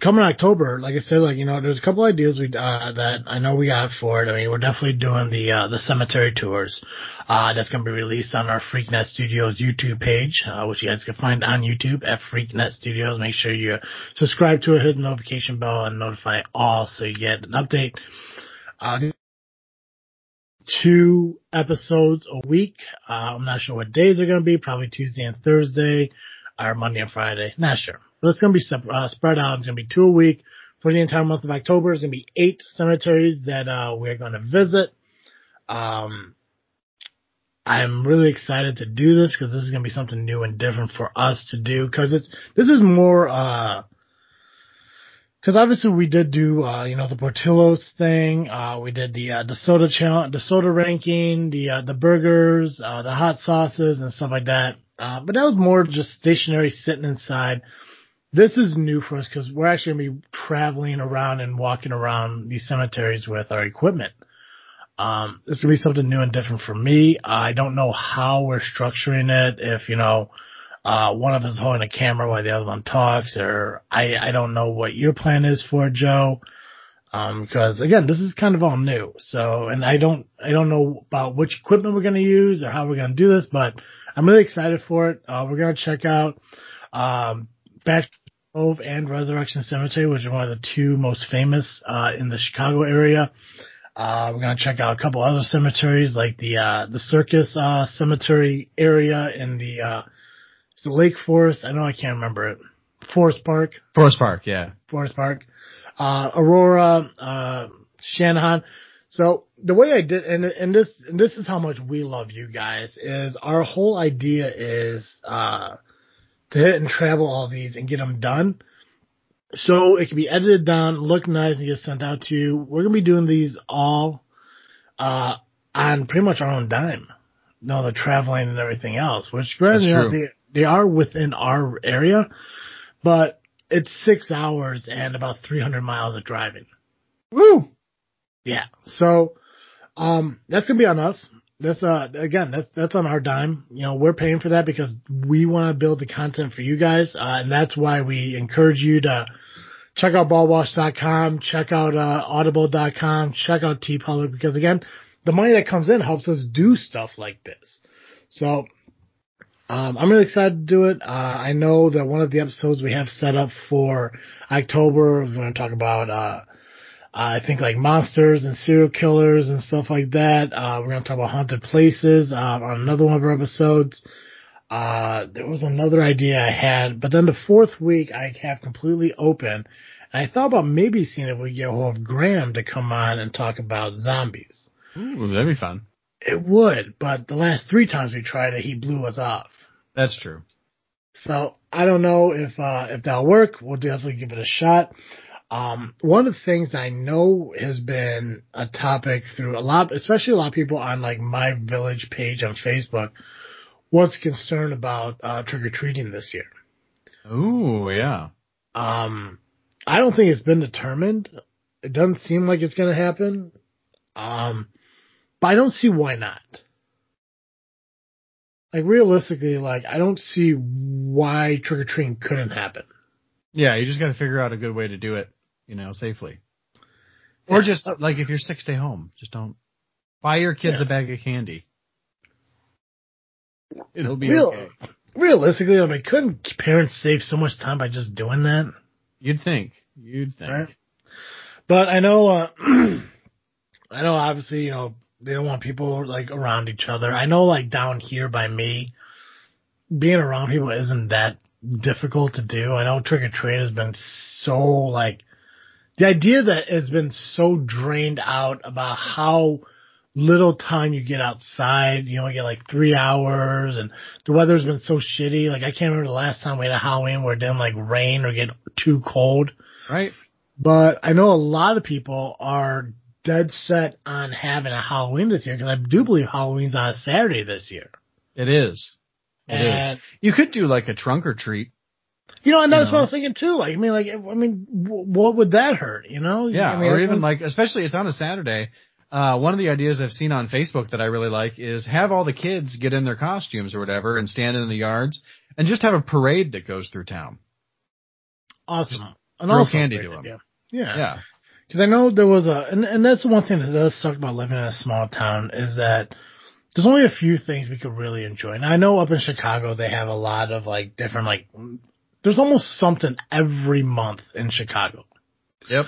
coming October, like I said, like you know, there's a couple ideas we uh, that I know we got for it. I mean, we're definitely doing the uh, the cemetery tours. Uh, that's going to be released on our FreakNet Studios YouTube page, uh, which you guys can find on YouTube at FreakNet Studios. Make sure you subscribe to it, hit the notification bell, and notify all so you get an update. Uh, two episodes a week. Uh, I'm not sure what days are going to be. Probably Tuesday and Thursday, or Monday and Friday. Not sure. But it's going to be uh, spread out. It's going to be two a week for the entire month of October. It's going to be eight cemeteries that uh, we're going to visit. Um, I'm really excited to do this because this is going to be something new and different for us to do because it's this is more uh because obviously we did do uh you know the Portillo's thing uh we did the uh, the soda challenge the soda ranking the uh, the burgers uh the hot sauces and stuff like that uh but that was more just stationary sitting inside this is new for us because we're actually going to be traveling around and walking around these cemeteries with our equipment. Um, this is going to be something new and different for me. I don't know how we're structuring it. If, you know, uh, one of us is holding a camera while the other one talks or I, I don't know what your plan is for Joe. Um, because again, this is kind of all new. So, and I don't, I don't know about which equipment we're going to use or how we're going to do this, but I'm really excited for it. Uh, we're going to check out, um, back Grove and Resurrection Cemetery, which are one of the two most famous uh, in the Chicago area. Uh, we're gonna check out a couple other cemeteries like the uh, the Circus uh, Cemetery area in the uh, the Lake Forest. I know I can't remember it. Forest Park. Forest Park, yeah. Forest Park. Uh, Aurora, uh, Channahon. So the way I did, and and this and this is how much we love you guys. Is our whole idea is uh to hit and travel all these and get them done. So it can be edited down, look nice, and get sent out to you. We're gonna be doing these all uh, on pretty much our own dime. You know, the traveling and everything else, which granted, they, they are within our area, but it's six hours and about 300 miles of driving. Woo! Yeah. So, um, that's gonna be on us that's uh again that's that's on our dime. You know, we're paying for that because we want to build the content for you guys, uh, and that's why we encourage you to check out ballwash.com, check out uh, audible.com, check out TeePublic because again, the money that comes in helps us do stuff like this. So um, I'm really excited to do it. Uh, I know that one of the episodes we have set up for October, we're going to talk about uh, I think like monsters and serial killers and stuff like that. Uh, we're going to talk about haunted places, uh, on another one of our episodes. Uh, there was another idea I had, but then the fourth week I have completely open. And I thought about maybe seeing if we could get a hold of Graham to come on and talk about zombies. Ooh, that'd be fun. It would, but the last three times we tried it, he blew us off. That's true. So I don't know if uh, if that'll work. We'll definitely give it a shot. Um, one of the things I know has been a topic through a lot, especially a lot of people on like my village page on Facebook, was concerned about uh, trick or treating this year. Oh yeah. Um, I don't think it's been determined. It doesn't seem like it's going to happen. Um, but I don't see why not. Like realistically, like I don't see why trick or treating couldn't happen. Yeah, you just got to figure out a good way to do it, you know, safely. Or Yeah. just like if you're sick, stay home. Just don't buy your kids Yeah. a bag of candy. It'll be Real, okay. realistically, I mean, couldn't parents save so much time by just doing that? You'd think. You'd think. Right. But I know, uh, *clears throat* I know obviously, you know, they don't want people like around each other. I know like down here by me, being around people isn't that difficult to do. I know trick or treat has been so like, the idea that has been so drained out about how little time you get outside. You only get like three hours and the weather's been so shitty. Like I can't remember the last time we had a Halloween where it didn't like rain or get too cold. Right? But I know a lot of people are dead set on having a Halloween this year because I do believe Halloween's on a Saturday this year. It is. It is. and You could do like a trunk or treat. You know, and You that's what I know. was thinking too. Like, I mean, like, I mean, wh- what would that hurt? You know? Yeah, I mean, or even like, especially it's on a Saturday. Uh, one of the ideas I've seen on Facebook that I really like is have all the kids get in their costumes or whatever and stand in the yards and just have a parade that goes through town. awesome. And throw also candy to 'em. idea. Yeah. Yeah. Because I know there was a, and, and that's the one thing that does suck about living in a small town is that there's only a few things we could really enjoy. And I know up in Chicago they have a lot of like different like, there's almost something every month in Chicago. Yep.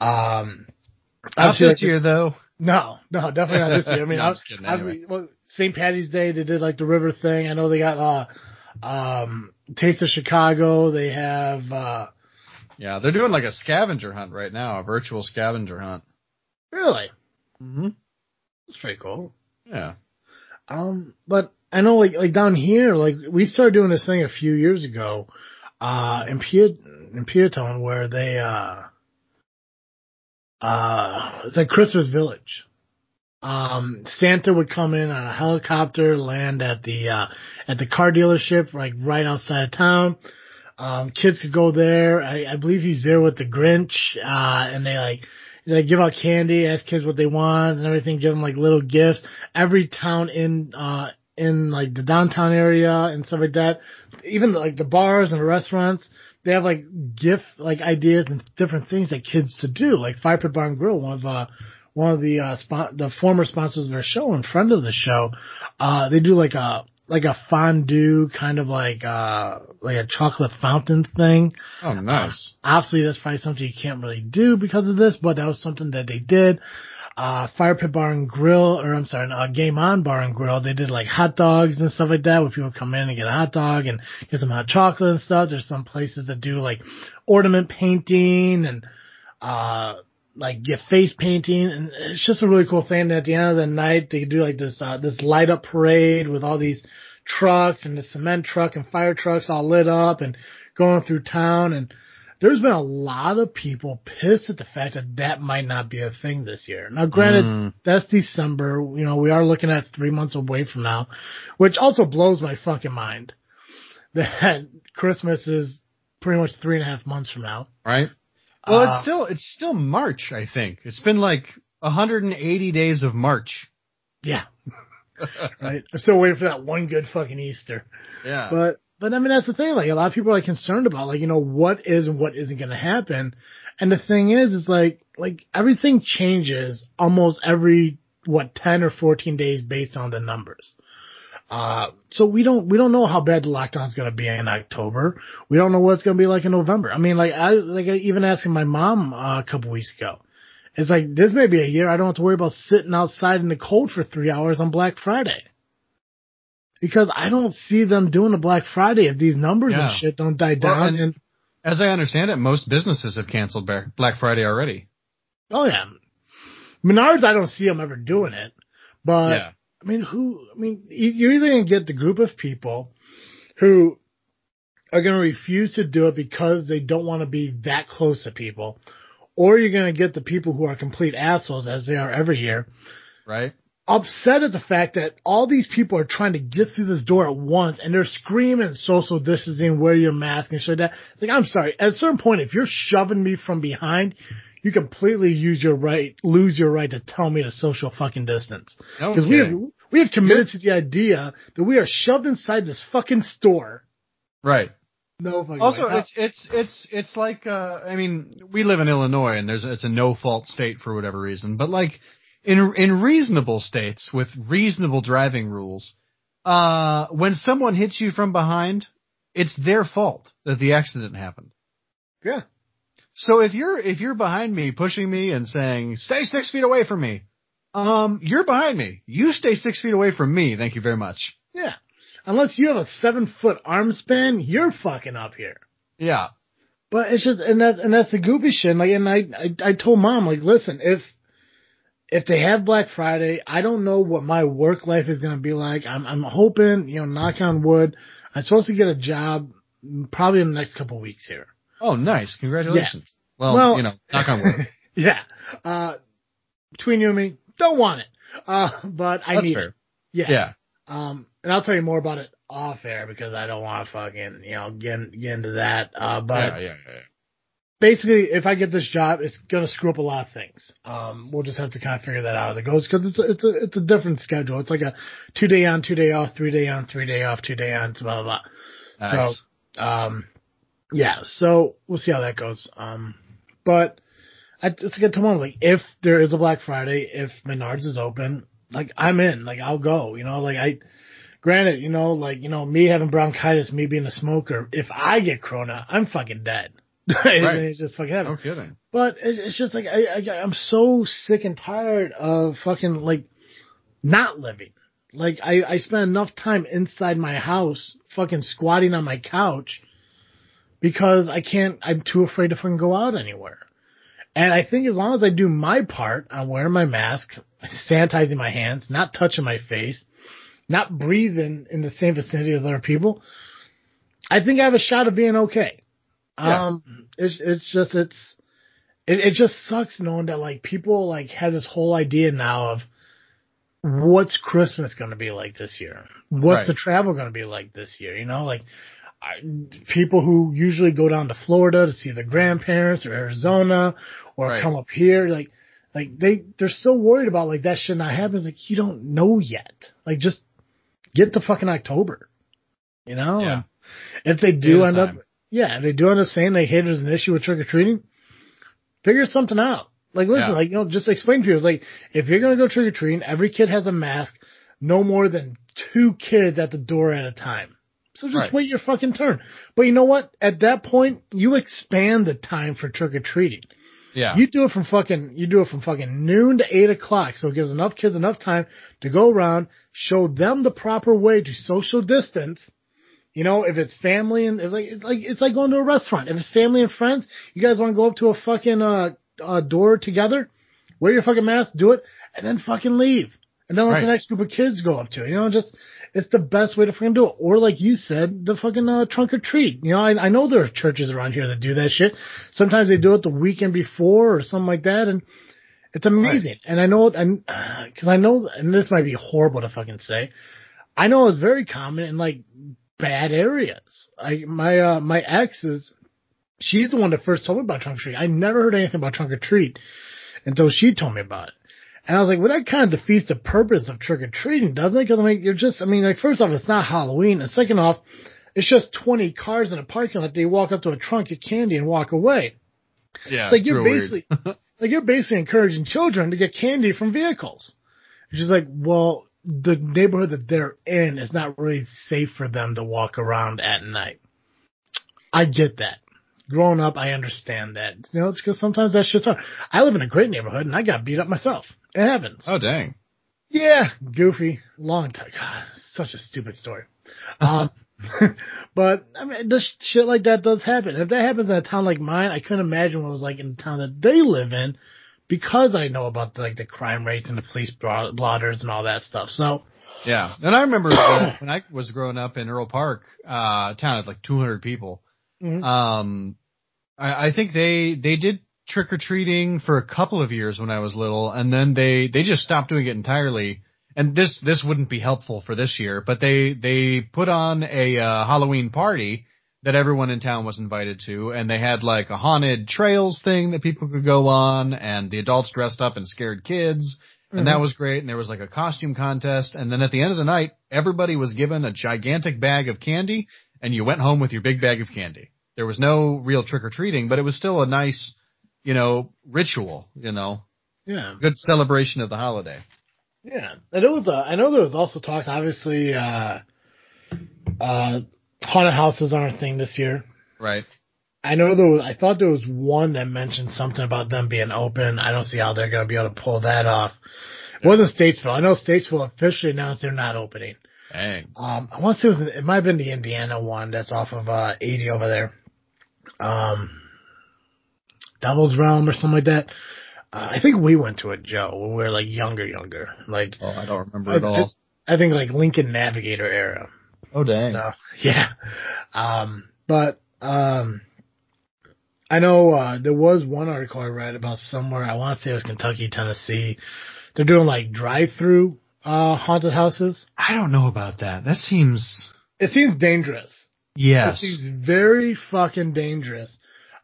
Um, Not obviously, this like, year though. No, no, definitely not this year. I *laughs* mean, No, I I'm just kidding, anyway. well, St. Patty's Day they did like the river thing. I know they got uh, um, Taste of Chicago. They have uh, Yeah, they're doing like a scavenger hunt right now, a virtual scavenger hunt. really Mm-hmm. that's pretty cool. Yeah. Um, but I know like like down here, like we started doing this thing a few years ago, uh, in Piet in where they uh, uh, it's like Christmas Village. Um, Santa would come in on a helicopter, land at the uh, at the car dealership, like right outside of town. Um, kids could go there. I, I believe he's there with the Grinch, uh, and they like they give out candy, ask kids what they want and everything, give them like little gifts. Every town in uh in like the downtown area and stuff like that, even like the bars and the restaurants, they have like gift like ideas and different things that kids to do. Like Fire Pit Bar and Grill, one of uh one of the uh spon- the former sponsors of our show and friend of the show, uh they do like a like a fondue kind of like uh like a chocolate fountain thing. Oh, nice. Obviously, that's probably something you can't really do because of this, but that was something that they did. Uh, Fire Pit Bar and Grill, or I'm sorry, uh, Game On Bar and Grill, they did like hot dogs and stuff like that where people come in and get a hot dog and get some hot chocolate and stuff. There's some places that do like ornament painting and, uh, like get face painting and it's just a really cool thing. And at the end of the night, they do like this, uh, this light up parade with all these trucks and the cement truck and fire trucks all lit up and going through town. And there's been a lot of people pissed at the fact that that might not be a thing this year. Now, granted, Mm. that's December. You know, we are looking at three months away from now, which also blows my fucking mind *laughs* that Christmas is pretty much three and a half months from now. Right? Well, Uh, it's still it's still March, I think. It's been like 180 days of March. Yeah. *laughs* right. I'm still waiting for that one good fucking Easter. Yeah. But but I mean that's the thing. Like a lot of people are like concerned about like you know what is and what isn't going to happen. And the thing is, is like like everything changes almost every what ten or fourteen days based on the numbers. Uh, so we don't we don't know how bad the lockdown is going to be in October. We don't know what it's going to be like in November. I mean, like I like I even asking my mom uh, a couple weeks ago. It's like this may be a year I don't have to worry about sitting outside in the cold for three hours on Black Friday because I don't see them doing a Black Friday if these numbers Yeah. and shit don't die Well, down. and- and As I understand it, most businesses have canceled Black Friday already. oh yeah, Menards I don't see them ever doing it, but yeah. I mean, who? I mean, you're either gonna get the group of people who are going to refuse to do it because they don't want to be that close to people, or you're going to get the people who are complete assholes as they are every year, Right? Upset at the fact that all these people are trying to get through this door at once and they're screaming social distancing, wear your mask and shit like that. Like, I'm sorry. At a certain point, if you're shoving me from behind, you completely use your right, lose your right to tell me to social fucking distance. Because we have, we have committed to the idea that we are shoved inside this fucking store. Right. No fucking Also, way. it's it's it's it's like uh, I mean, we live in Illinois, and there's it's a no fault state for whatever reason. But like in in reasonable states with reasonable driving rules, uh, when someone hits you from behind, it's their fault that the accident happened. yeah. So if you're if you're behind me, pushing me and saying stay six feet away from me, um, you're behind me. You stay six feet away from me. Thank you very much. Yeah. Unless you have a seven foot arm span, you're fucking up here. Yeah. But it's just, and that, and that's the goofy shit. Like, and I, I, I told mom, like, listen, if, if they have Black Friday, I don't know what my work life is going to be like. I'm, I'm hoping, you know, knock on wood, I'm supposed to get a job probably in the next couple weeks here. Oh, nice. Congratulations. Well, Well- you know, knock on wood. *laughs* yeah. Uh, between you and me, don't want it. Uh, but I That's need fair. it. Yeah. Yeah. Um, and I'll tell you more about it off air because I don't want to fucking, you know, get, get into that. Uh, but yeah, yeah, yeah. Basically, if I get this job, it's gonna screw up a lot of things. Um, we'll just have to kind of figure that out as it goes because it's a, it's a it's a different schedule. It's like a two day on, two day off, three day on, three day off, two day on, blah blah blah. Nice. So, um, yeah. So we'll see how that goes. Um, but I just get to one like if there is a Black Friday, if Menards is open, like I'm in. Like I'll go. You know, like I. Granted, you know, like you know, me having bronchitis, me being a smoker. If I get corona, I'm fucking dead. It's, Right. it's just fucking heaven. no kidding. But it, it's just like I, I I'm so sick and tired of fucking like not living. Like I I spend enough time inside my house, fucking squatting on my couch, because I can't. I'm too afraid to fucking go out anywhere. And I think as long as I do my part I'm wearing my mask, sanitizing my hands, not touching my face, not breathing in the same vicinity as other people, I think I have a shot of being okay. Yeah. Um, it's it's just it's it, it just sucks knowing that like people like have this whole idea now of what's Christmas going to be like this year? What's Right. the travel going to be like this year? You know, like I, people who usually go down to Florida to see their grandparents or Arizona or Right. come up here, like, like they, they're so worried about like that shit not happening. It's like, you don't know yet. Like just get the fucking October, you know? Yeah. If they do end up, time. Yeah, they do end up saying they hate there's an issue with trick or treating, figure something out. Like, listen, Yeah. like, you know, just explain to people, it's like, if you're gonna go trick or treating, every kid has a mask, no more than two kids at the door at a time. So just Right. wait your fucking turn. But you know what? At that point, you expand the time for trick or treating. Yeah. You do it from fucking, you do it from fucking noon to eight o'clock. So it gives enough kids enough time to go around, show them the proper way to social distance. You know, if it's family and it's like, it's like, it's like going to a restaurant. If it's family and friends, you guys want to go up to a fucking, uh, uh, door together, wear your fucking mask, do it, and then fucking leave. And then let Right. the next group of kids go up to it. You know, just, it's the best way to fucking do it. Or like you said, the fucking, uh, trunk or treat. You know, I, I know there are churches around here that do that shit. Sometimes they do it the weekend before or something like that. And it's amazing. And I know, and, uh, *sighs* cause I know, and this might be horrible to fucking say. I know it's very common in like bad areas. I, my, uh, my ex is, she's the one that first told me about trunk or treat. I never heard anything about trunk or treat until she told me about it. And I was like, well, that kind of defeats the purpose of trick or treating, doesn't it? Because I mean, you're just, I mean, like, first off, it's not Halloween, and second off, it's just 20 cars in a parking lot. They walk up to a trunk, of candy, and walk away. yeah. It's like you're basically, *laughs* like you're basically encouraging children to get candy from vehicles. Is like, well, the neighborhood that they're in is not really safe for them to walk around at night. I get that. Growing up, I understand that. You know, it's because sometimes that shit's hard. I live in a great neighborhood and I got beat up myself. It happens. Oh dang. Yeah, goofy, long time. God, such a stupid story. Um, *laughs* but I mean, this shit like that does happen. If that happens in a town like mine, I couldn't imagine what it was like in the town that they live in because I know about like the crime rates and the police blotters and all that stuff. So yeah, and I remember *coughs* when I was growing up in Earl Park, uh, town of like 200 people. Mm-hmm. Um, I, I think they they did trick or treating for a couple of years when I was little, and then they they just stopped doing it entirely. And this this wouldn't be helpful for this year, but they they put on a uh, Halloween party that everyone in town was invited to, and they had like a haunted trails thing that people could go on, and the adults dressed up and scared kids, and mm-hmm. that was great. And there was like a costume contest, and then at the end of the night, everybody was given a gigantic bag of candy, and you went home with your big bag of candy. There was no real trick or treating, but it was still a nice you know, ritual, you know. Yeah. Good celebration of the holiday. Yeah. And it was, uh, I know there was also talk, obviously, uh, uh, haunted houses aren't a thing this year. Right. I know there was, I thought there was one that mentioned something about them being open. I don't see how they're going to be able to pull that off. It wasn't Statesville. I know Statesville officially announced they're not opening. Dang. Um, I want to say it was, it might have been the Indiana one that's off of, uh, 80 over there. Um, Devil's Realm or something like that. Uh, I think we went to it, Joe, when we were like younger, younger. Like, oh, I don't remember at all. I think like Lincoln Navigator era. Oh dang. So, yeah. Um, but um, I know uh, there was one article I read about somewhere. I want to say it was Kentucky, Tennessee. They're doing like drive-through uh, haunted houses. I don't know about that. That seems. It seems dangerous. Yes. It seems very fucking dangerous.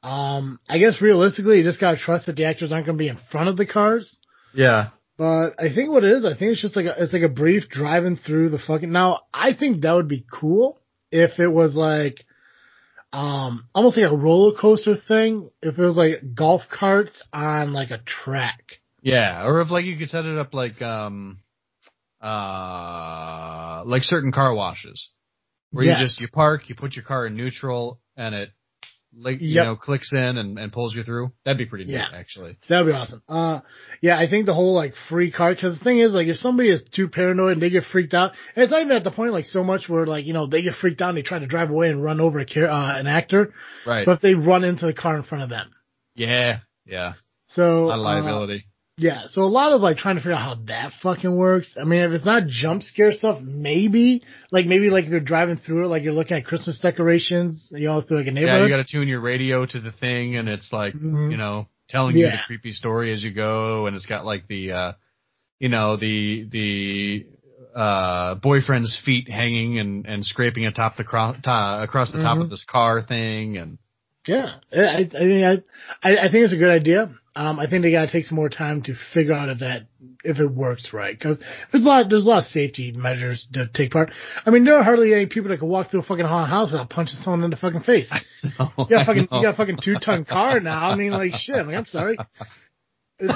Um, I guess realistically, you just gotta trust that the actors aren't gonna be in front of the cars. Yeah. But I think what it is, I think it's just like a, it's like a brief driving through the fucking. Now, I think that would be cool if it was like, um, almost like a roller coaster thing. If it was like golf carts on like a track. Yeah, or if like you could set it up like um, uh, like certain car washes, where yeah. you just you park, you put your car in neutral, and it like you know clicks in and, and pulls you through. That'd be pretty neat, yeah. actually. That'd be awesome. Uh, yeah, I think the whole like free card because the thing is like if somebody is too paranoid and they get freaked out, it's not even at the point like so much where like you know they get freaked out and they try to drive away and run over a uh, an actor, right? But they run into the car in front of them. Yeah, yeah. So a liability. Uh, yeah, so a lot of like trying to figure out how that fucking works. I mean, if it's not jump scare stuff, maybe like maybe like if you're driving through it, like you're looking at Christmas decorations, you know, through like a neighborhood. Yeah, you got to tune your radio to the thing, and it's like mm-hmm. you know telling yeah. you the creepy story as you go, and it's got like the uh you know the the uh boyfriend's feet hanging and and scraping atop the cro- t- across the mm-hmm. top of this car thing, and yeah, I I mean I I, I think it's a good idea. Um, I think they gotta take some more time to figure out if that, if it works right. Cause there's a lot, there's a lot of safety measures to take part. I mean, there are hardly any people that can walk through a fucking haunted house without punching someone in the fucking face. *laughs* Know, you got a fucking, you got a fucking two ton car now. I mean, like shit, like, I'm sorry. It's,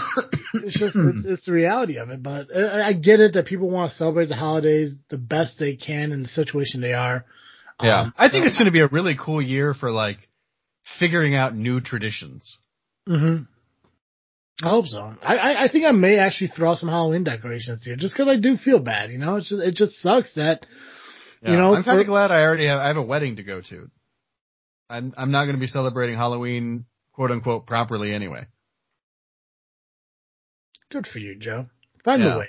it's just, it's, it's, the reality of it, but I, I get it that people want to celebrate the holidays the best they can in the situation they are. Yeah. Um, I think so, it's going to be a really cool year for like figuring out new traditions. Mm-hmm. I hope so. I, I, I think I may actually throw some Halloween decorations here, just because I do feel bad. You know, it's just, it just sucks that. Yeah, you know, I'm kind of glad I already have I have a wedding to go to. I'm I'm not going to be celebrating Halloween quote unquote properly anyway. Good for you, Joe. Find yeah. a way.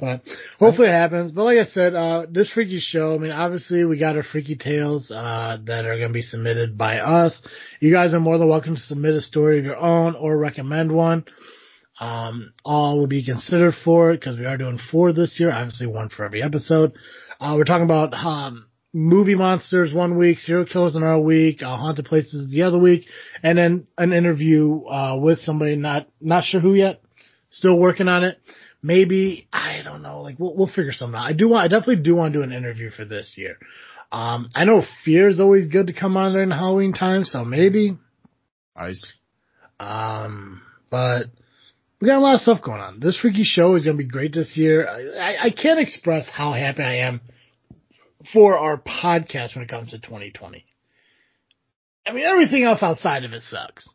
But *laughs* hopefully it happens. But like I said, uh, this freaky show, I mean, obviously we got our freaky tales, uh, that are going to be submitted by us. You guys are more than welcome to submit a story of your own or recommend one. Um, all will be considered for it because we are doing four this year, obviously one for every episode. Uh, we're talking about, um, movie monsters one week, serial killers another week, uh, haunted places the other week, and then an interview, uh, with somebody not, not sure who yet. Still working on it maybe I don't know. Like we'll we'll figure something out. I do want. I definitely do want to do an interview for this year. Um, I know fear is always good to come on during Halloween time, so maybe. Nice. Um, but we got a lot of stuff going on. This freaky show is going to be great this year. I, I can't express how happy I am for our podcast when it comes to 2020. I mean, everything else outside of it sucks.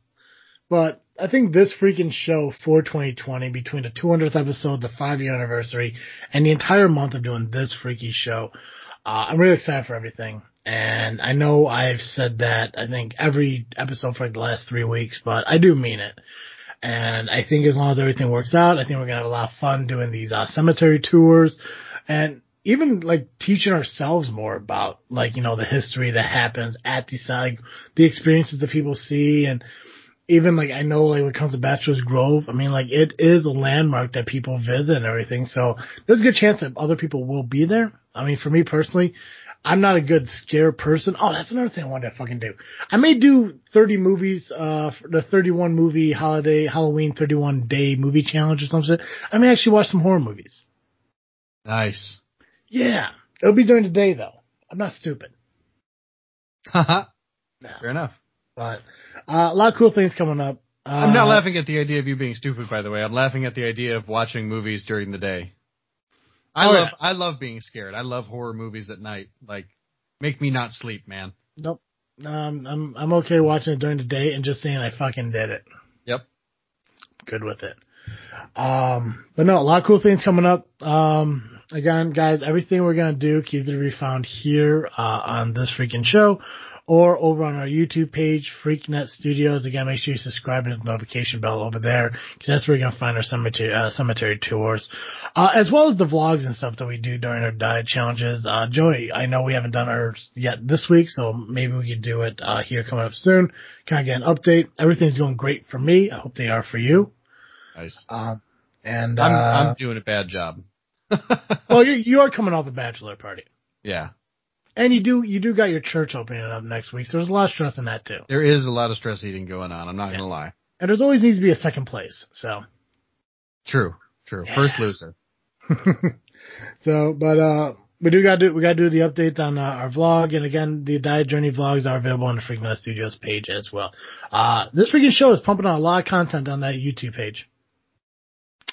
But I think this freaking show for 2020, between the 200th episode, the five year anniversary, and the entire month of doing this freaky show, uh, I'm really excited for everything. And I know I've said that, I think every episode for the last three weeks, but I do mean it. And I think as long as everything works out, I think we're to have a lot of fun doing these uh, cemetery tours and even like teaching ourselves more about like, you know, the history that happens at these, like the experiences that people see and even like I know like when it comes to Bachelor's Grove, I mean like it is a landmark that people visit and everything. So there's a good chance that other people will be there. I mean, for me personally, I'm not a good scare person. Oh, that's another thing I wanted to fucking do. I may do 30 movies, uh, the 31 movie holiday, Halloween 31 day movie challenge or something. I may actually watch some horror movies. Nice. Yeah. It'll be during the day though. I'm not stupid. Haha. *laughs* No. Fair enough. But, uh, a lot of cool things coming up. Uh, I'm not laughing at the idea of you being stupid, by the way. I'm laughing at the idea of watching movies during the day. I Oh, love yeah. I love being scared. I love horror movies at night. Like make me not sleep, man. Nope. Um, I'm, I'm okay watching it during the day and just saying I fucking did it. Yep. good with it. Um, but no, a lot of cool things coming up. Um, again, guys, everything we're gonna do can either be found here uh, on this freaking show or over on our YouTube page, FreakNet Studios. Again, make sure you subscribe and hit the notification bell over there because that's where you're gonna find our cemetery uh, cemetery tours, uh, as well as the vlogs and stuff that we do during our diet challenges. Uh, Joey, I know we haven't done ours yet this week, so maybe we could do it uh, here coming up soon. Kind of get an update. Everything's going great for me. I hope they are for you. Nice. Um, and I'm uh, I'm doing a bad job. *laughs* well, you you are coming off a bachelor party, yeah. And you do you do got your church opening up next week, so there's a lot of stress in that too. There is a lot of stress eating going on. I'm not gonna lie. And there's always needs to be a second place. So, True. True. Yeah. First loser. *laughs* so, but uh, we do got to do we got to do the update on uh, our vlog, and again, the diet journey vlogs are available on the FreakNet Studios page as well. Uh, this freaking show is pumping out a lot of content on that YouTube page.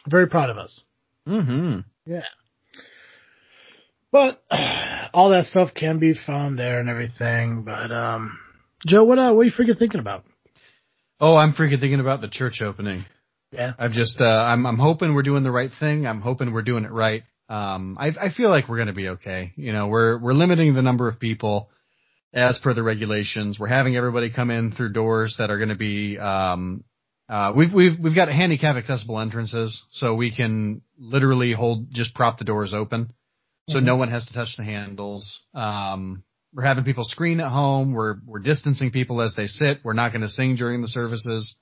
Very proud of us. Mm-hmm. Yeah. But *sighs* all that stuff can be found there and everything. But um, Joe, what uh, what are you freaking thinking about? Oh, I'm freaking thinking about the church opening. Yeah. I'm just, uh, I'm, I'm hoping we're doing the right thing. I'm hoping we're doing it right. Um, I, I feel like we're going to be okay. You know, we're, we're limiting the number of people as per the regulations. We're having everybody come in through doors that are going to be, um, uh, we've, we've, we've got handicap accessible entrances so we can literally hold, just prop the doors open. So no one has to touch the handles. Um, we're having people screen at home. We're, we're distancing people as they sit. We're not going to sing during the services.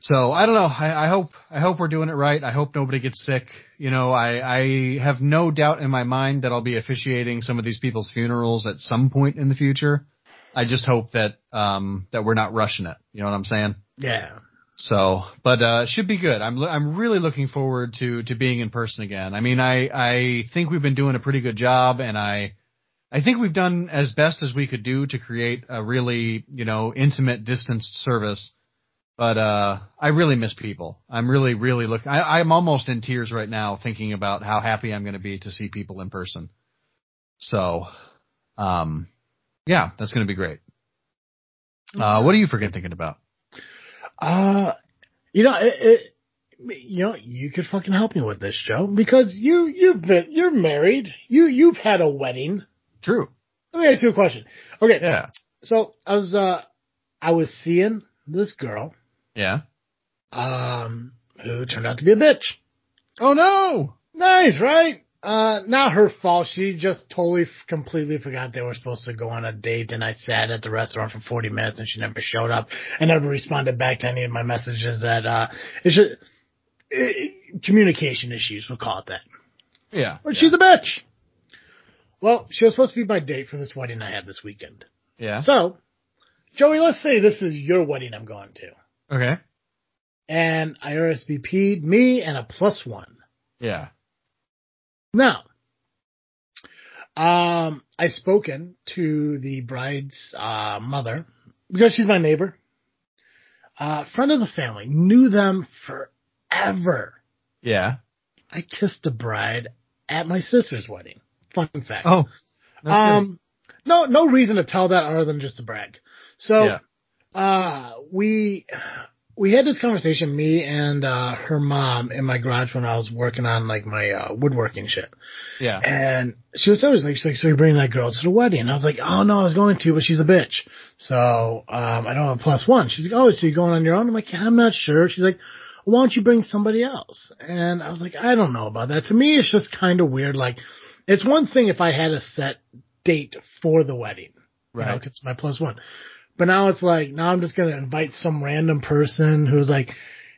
So I don't know. I, I hope I hope we're doing it right. I hope nobody gets sick. You know, I, I have no doubt in my mind that I'll be officiating some of these people's funerals at some point in the future. I just hope that um that we're not rushing it. You know what I'm saying? Yeah. So, but uh should be good. I'm I'm really looking forward to to being in person again. I mean, I I think we've been doing a pretty good job and I I think we've done as best as we could do to create a really, you know, intimate distanced service. But uh I really miss people. I'm really really looking I'm almost in tears right now thinking about how happy I'm going to be to see people in person. So, um yeah, that's going to be great. Uh what are you freaking thinking about? Uh, you know, it, it, you know, you could fucking help me with this, Joe, because you you've been you're married. You you've had a wedding. True. Let me ask you a question. Okay. Yeah. So I was uh I was seeing this girl Yeah. um who turned out to be a bitch. Oh no. Nice, right? Uh, not her fault. She just totally, f- completely forgot they were supposed to go on a date, and I sat at the restaurant for 40 minutes, and she never showed up, and never responded back to any of my messages. That uh, it's just eh, communication issues. We'll call it that. Yeah. But yeah. she's a bitch. Well, she was supposed to be my date for this wedding I had this weekend. yeah. So, Joey, let's say this is your wedding I'm going to, Okay. and I RSVP'd me and a plus one. Yeah. Now, um, I spoken to the bride's uh, mother because she's my neighbor, uh, friend of the family, knew them forever. Yeah. I kissed the bride at my sister's wedding. Fun fact. Oh. um, no, no reason to tell that other than just to brag. So, Yeah. uh, we, we had this conversation, me and uh, her mom, in my garage when I was working on like my uh, woodworking shit. Yeah. And she was always like, she's like, so you're bringing that girl to the wedding? And I was like, oh no, I was going to, but she's a bitch. So, um, I don't have a plus one. She's like, oh, so you're going on your own? I'm like, yeah, I'm not sure. She's like, why don't you bring somebody else? And I was like, I don't know about that. To me, it's just kind of weird. Like, it's one thing if I had a set date for the wedding. Right. You know, it's my plus one. But now it's like, now I'm just going to invite some random person who's like,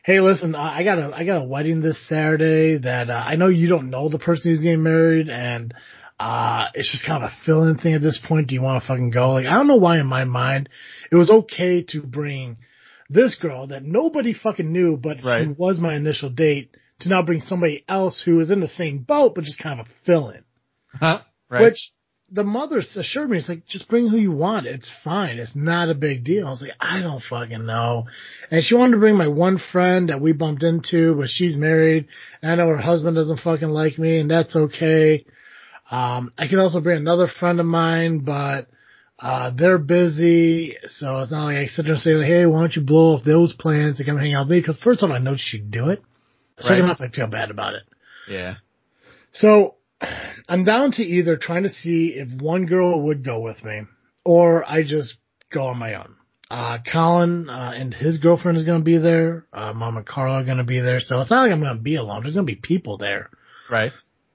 Hey, listen, I got a, I got a wedding this Saturday that, uh, I know you don't know the person who's getting married and, uh, it's just kind of a fill-in thing at this point. Do you want to fucking go? Like, I don't know why in my mind it was okay to bring this girl that nobody fucking knew, but right. who was my initial date to now bring somebody else who is in the same boat, but just kind of a fill-in. Huh? Right. Which the mother assured me, it's like, just bring who you want. It's fine. It's not a big deal. I was like, I don't fucking know. And she wanted to bring my one friend that we bumped into, but she's married. And I know her husband doesn't fucking like me and that's okay. Um, I could also bring another friend of mine, but, uh, they're busy. So it's not like I sit there and say, Hey, why don't you blow off those plans to come hang out with me? Cause first off, I know she'd do it. Second right. off, I feel bad about it. Yeah. So I'm down to either trying to see if one girl would go with me or I just go on my own. Uh, Colin, uh, and his girlfriend is going to be there. Uh, Mom and Carla are going to be there. So it's not like I'm going to be alone. There's going to be people there. Right.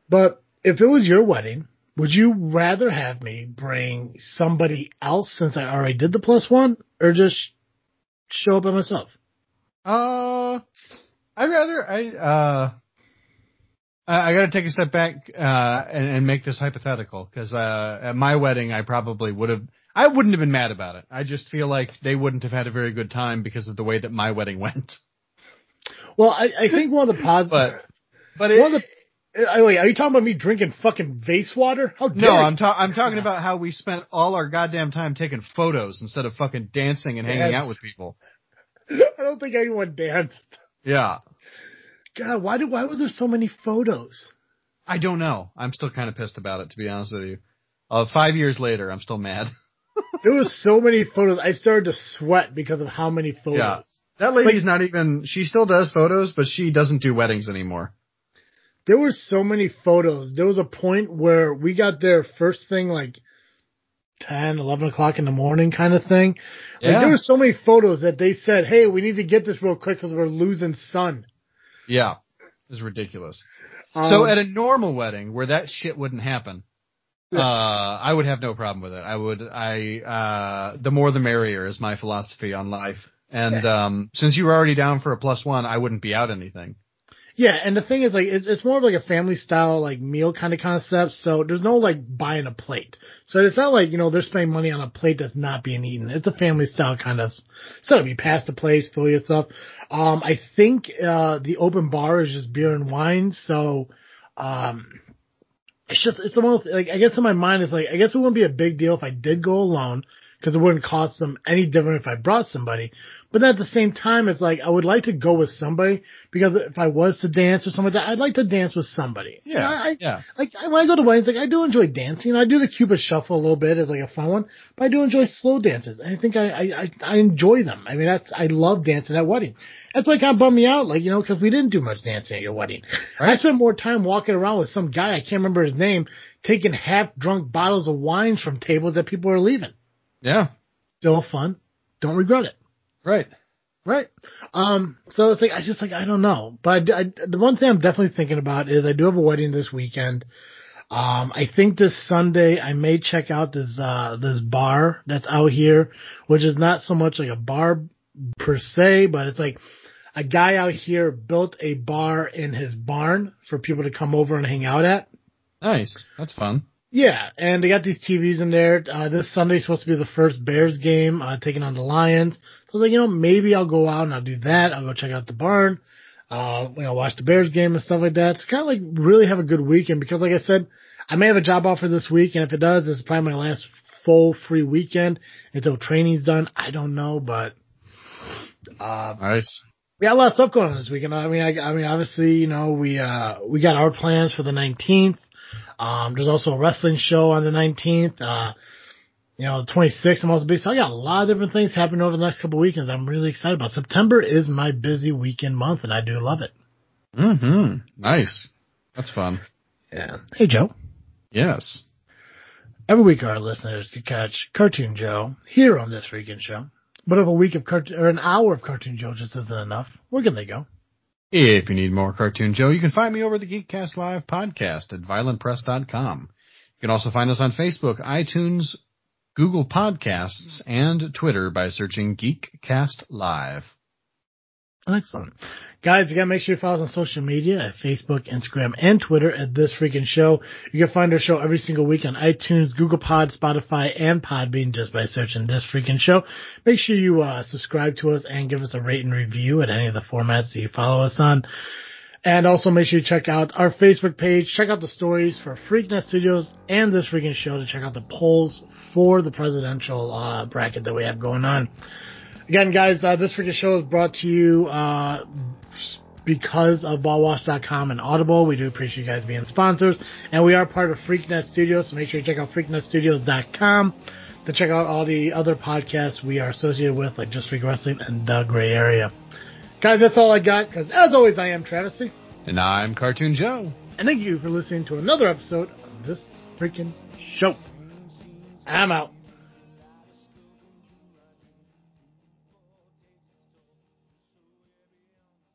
But if it was your wedding, would you rather have me bring somebody else since I already did the plus one or just show up by myself? Uh, I'd rather, I, uh, I got to take a step back uh, and, and, make this hypothetical because uh, at my wedding, I probably would have. I wouldn't have been mad about it. I just feel like they wouldn't have had a very good time because of the way that my wedding went. Well, I, I think one of the positives. but but it, one of the, uh, wait, are you talking about me drinking fucking vase water? How dare No, I'm, ta- I'm talking about how we spent all our goddamn time taking photos instead of fucking dancing and hanging out with people. *laughs* I don't think anyone danced. Yeah. God, why did why was there so many photos? I don't know. I'm still kind of pissed about it, to be honest with you. Uh, five years later, I'm still mad. *laughs* there was so many photos. I started to sweat because of how many photos. Yeah. That lady's like, not even, she still does photos, but she doesn't do weddings anymore. There were so many photos. There was a point where we got there first thing like 10, 11 o'clock in the morning kind of thing. Like yeah. there were so many photos that they said, hey, we need to get this real quick because we're losing sun. Yeah. It's ridiculous. Um, so at a normal wedding where that shit wouldn't happen, yeah. uh, I would have no problem with it. I would, I, uh, the more the merrier is my philosophy on life. And, um, since you were already down for a plus one, I wouldn't be out anything. Yeah, and the thing is, like, it's, it's more of like a family style, like, meal kind of concept, so there's no, like, buying a plate. So it's not like, you know, they're spending money on a plate that's not being eaten. It's a family style kind of, gonna be past the place, fill your stuff. Um, I think, uh, the open bar is just beer and wine, so, um, it's just, it's almost, like, I guess in my mind, it's like, I guess it wouldn't be a big deal if I did go alone, because it wouldn't cost them any different if I brought somebody. But then at the same time, it's like I would like to go with somebody because if I was to dance or something like that, I'd like to dance with somebody. Yeah, you know, I, yeah. Like when I go to weddings, like I do enjoy dancing. I do the Cupid shuffle a little bit as like a fun one, but I do enjoy slow dances. I think I, I, I enjoy them. I mean, that's I love dancing at weddings. That's why it kind of bummed me out, like you know, because we didn't do much dancing at your wedding. Right. I spent more time walking around with some guy I can't remember his name, taking half drunk bottles of wines from tables that people are leaving. Yeah, still fun. Don't regret it. Right. Right. Um, so it's like, I just like, I don't know. But I, the one thing I'm definitely thinking about is I do have a wedding this weekend. Um, I think this Sunday I may check out this, uh, this bar that's out here, which is not so much like a bar per se, but it's like a guy out here built a bar in his barn for people to come over and hang out at. Nice. That's fun. Yeah, and they got these TVs in there. Uh, this Sunday's supposed to be the first Bears game, uh, taking on the Lions I was like, you know, maybe I'll go out and I'll do that. I'll go check out the barn. Uh, you know, watch the Bears game and stuff like that. It's kind of like really have a good weekend because like I said, I may have a job offer this week and if it does, it's probably my last full free weekend until training's done. I don't know, but, uh, nice. We got a lot of stuff going on this weekend. I mean, I, I mean, obviously, you know, we, uh, we got our plans for the 19th. Um, there's also a wrestling show on the 19th. Uh, you know, the 26th, I'm also big. So I got a lot of different things happening over the next couple weekends. I'm really excited about. September is my busy weekend month, and I do love it. Mm-hmm. Nice. That's fun. Yeah. Hey, Joe. Yes. Every week, our listeners can catch Cartoon Joe here on this freaking show. But if a week of cartoon or an hour of Cartoon Joe just isn't enough, where can they go? If you need more Cartoon Joe, you can find me over the Geekcast Live podcast at violentpress.com. You can also find us on Facebook, iTunes, Google Podcasts, and Twitter by searching Geekcast Live. Excellent. Guys, you gotta make sure you follow us on social media at Facebook, Instagram, and Twitter at This Freaking Show. You can find our show every single week on iTunes, Google Pod, Spotify, and Podbean just by searching This Freaking Show. Make sure you uh, subscribe to us and give us a rate and review at any of the formats that you follow us on. And also make sure you check out our Facebook page, check out the stories for Freaknet Studios and This Freaking Show to check out the polls for the presidential uh, bracket that we have going on. Again, guys, uh, this freaking show is brought to you uh, because of ballwash.com and Audible. We do appreciate you guys being sponsors. And we are part of Freaknet Studios, so make sure you check out freaknetstudios.com to check out all the other podcasts we are associated with, like Just Freak Wrestling and The Gray Area. Guys, that's all I got, because as always, I am Travesty. And I'm Cartoon Joe. And thank you for listening to another episode of this freaking show. I'm out.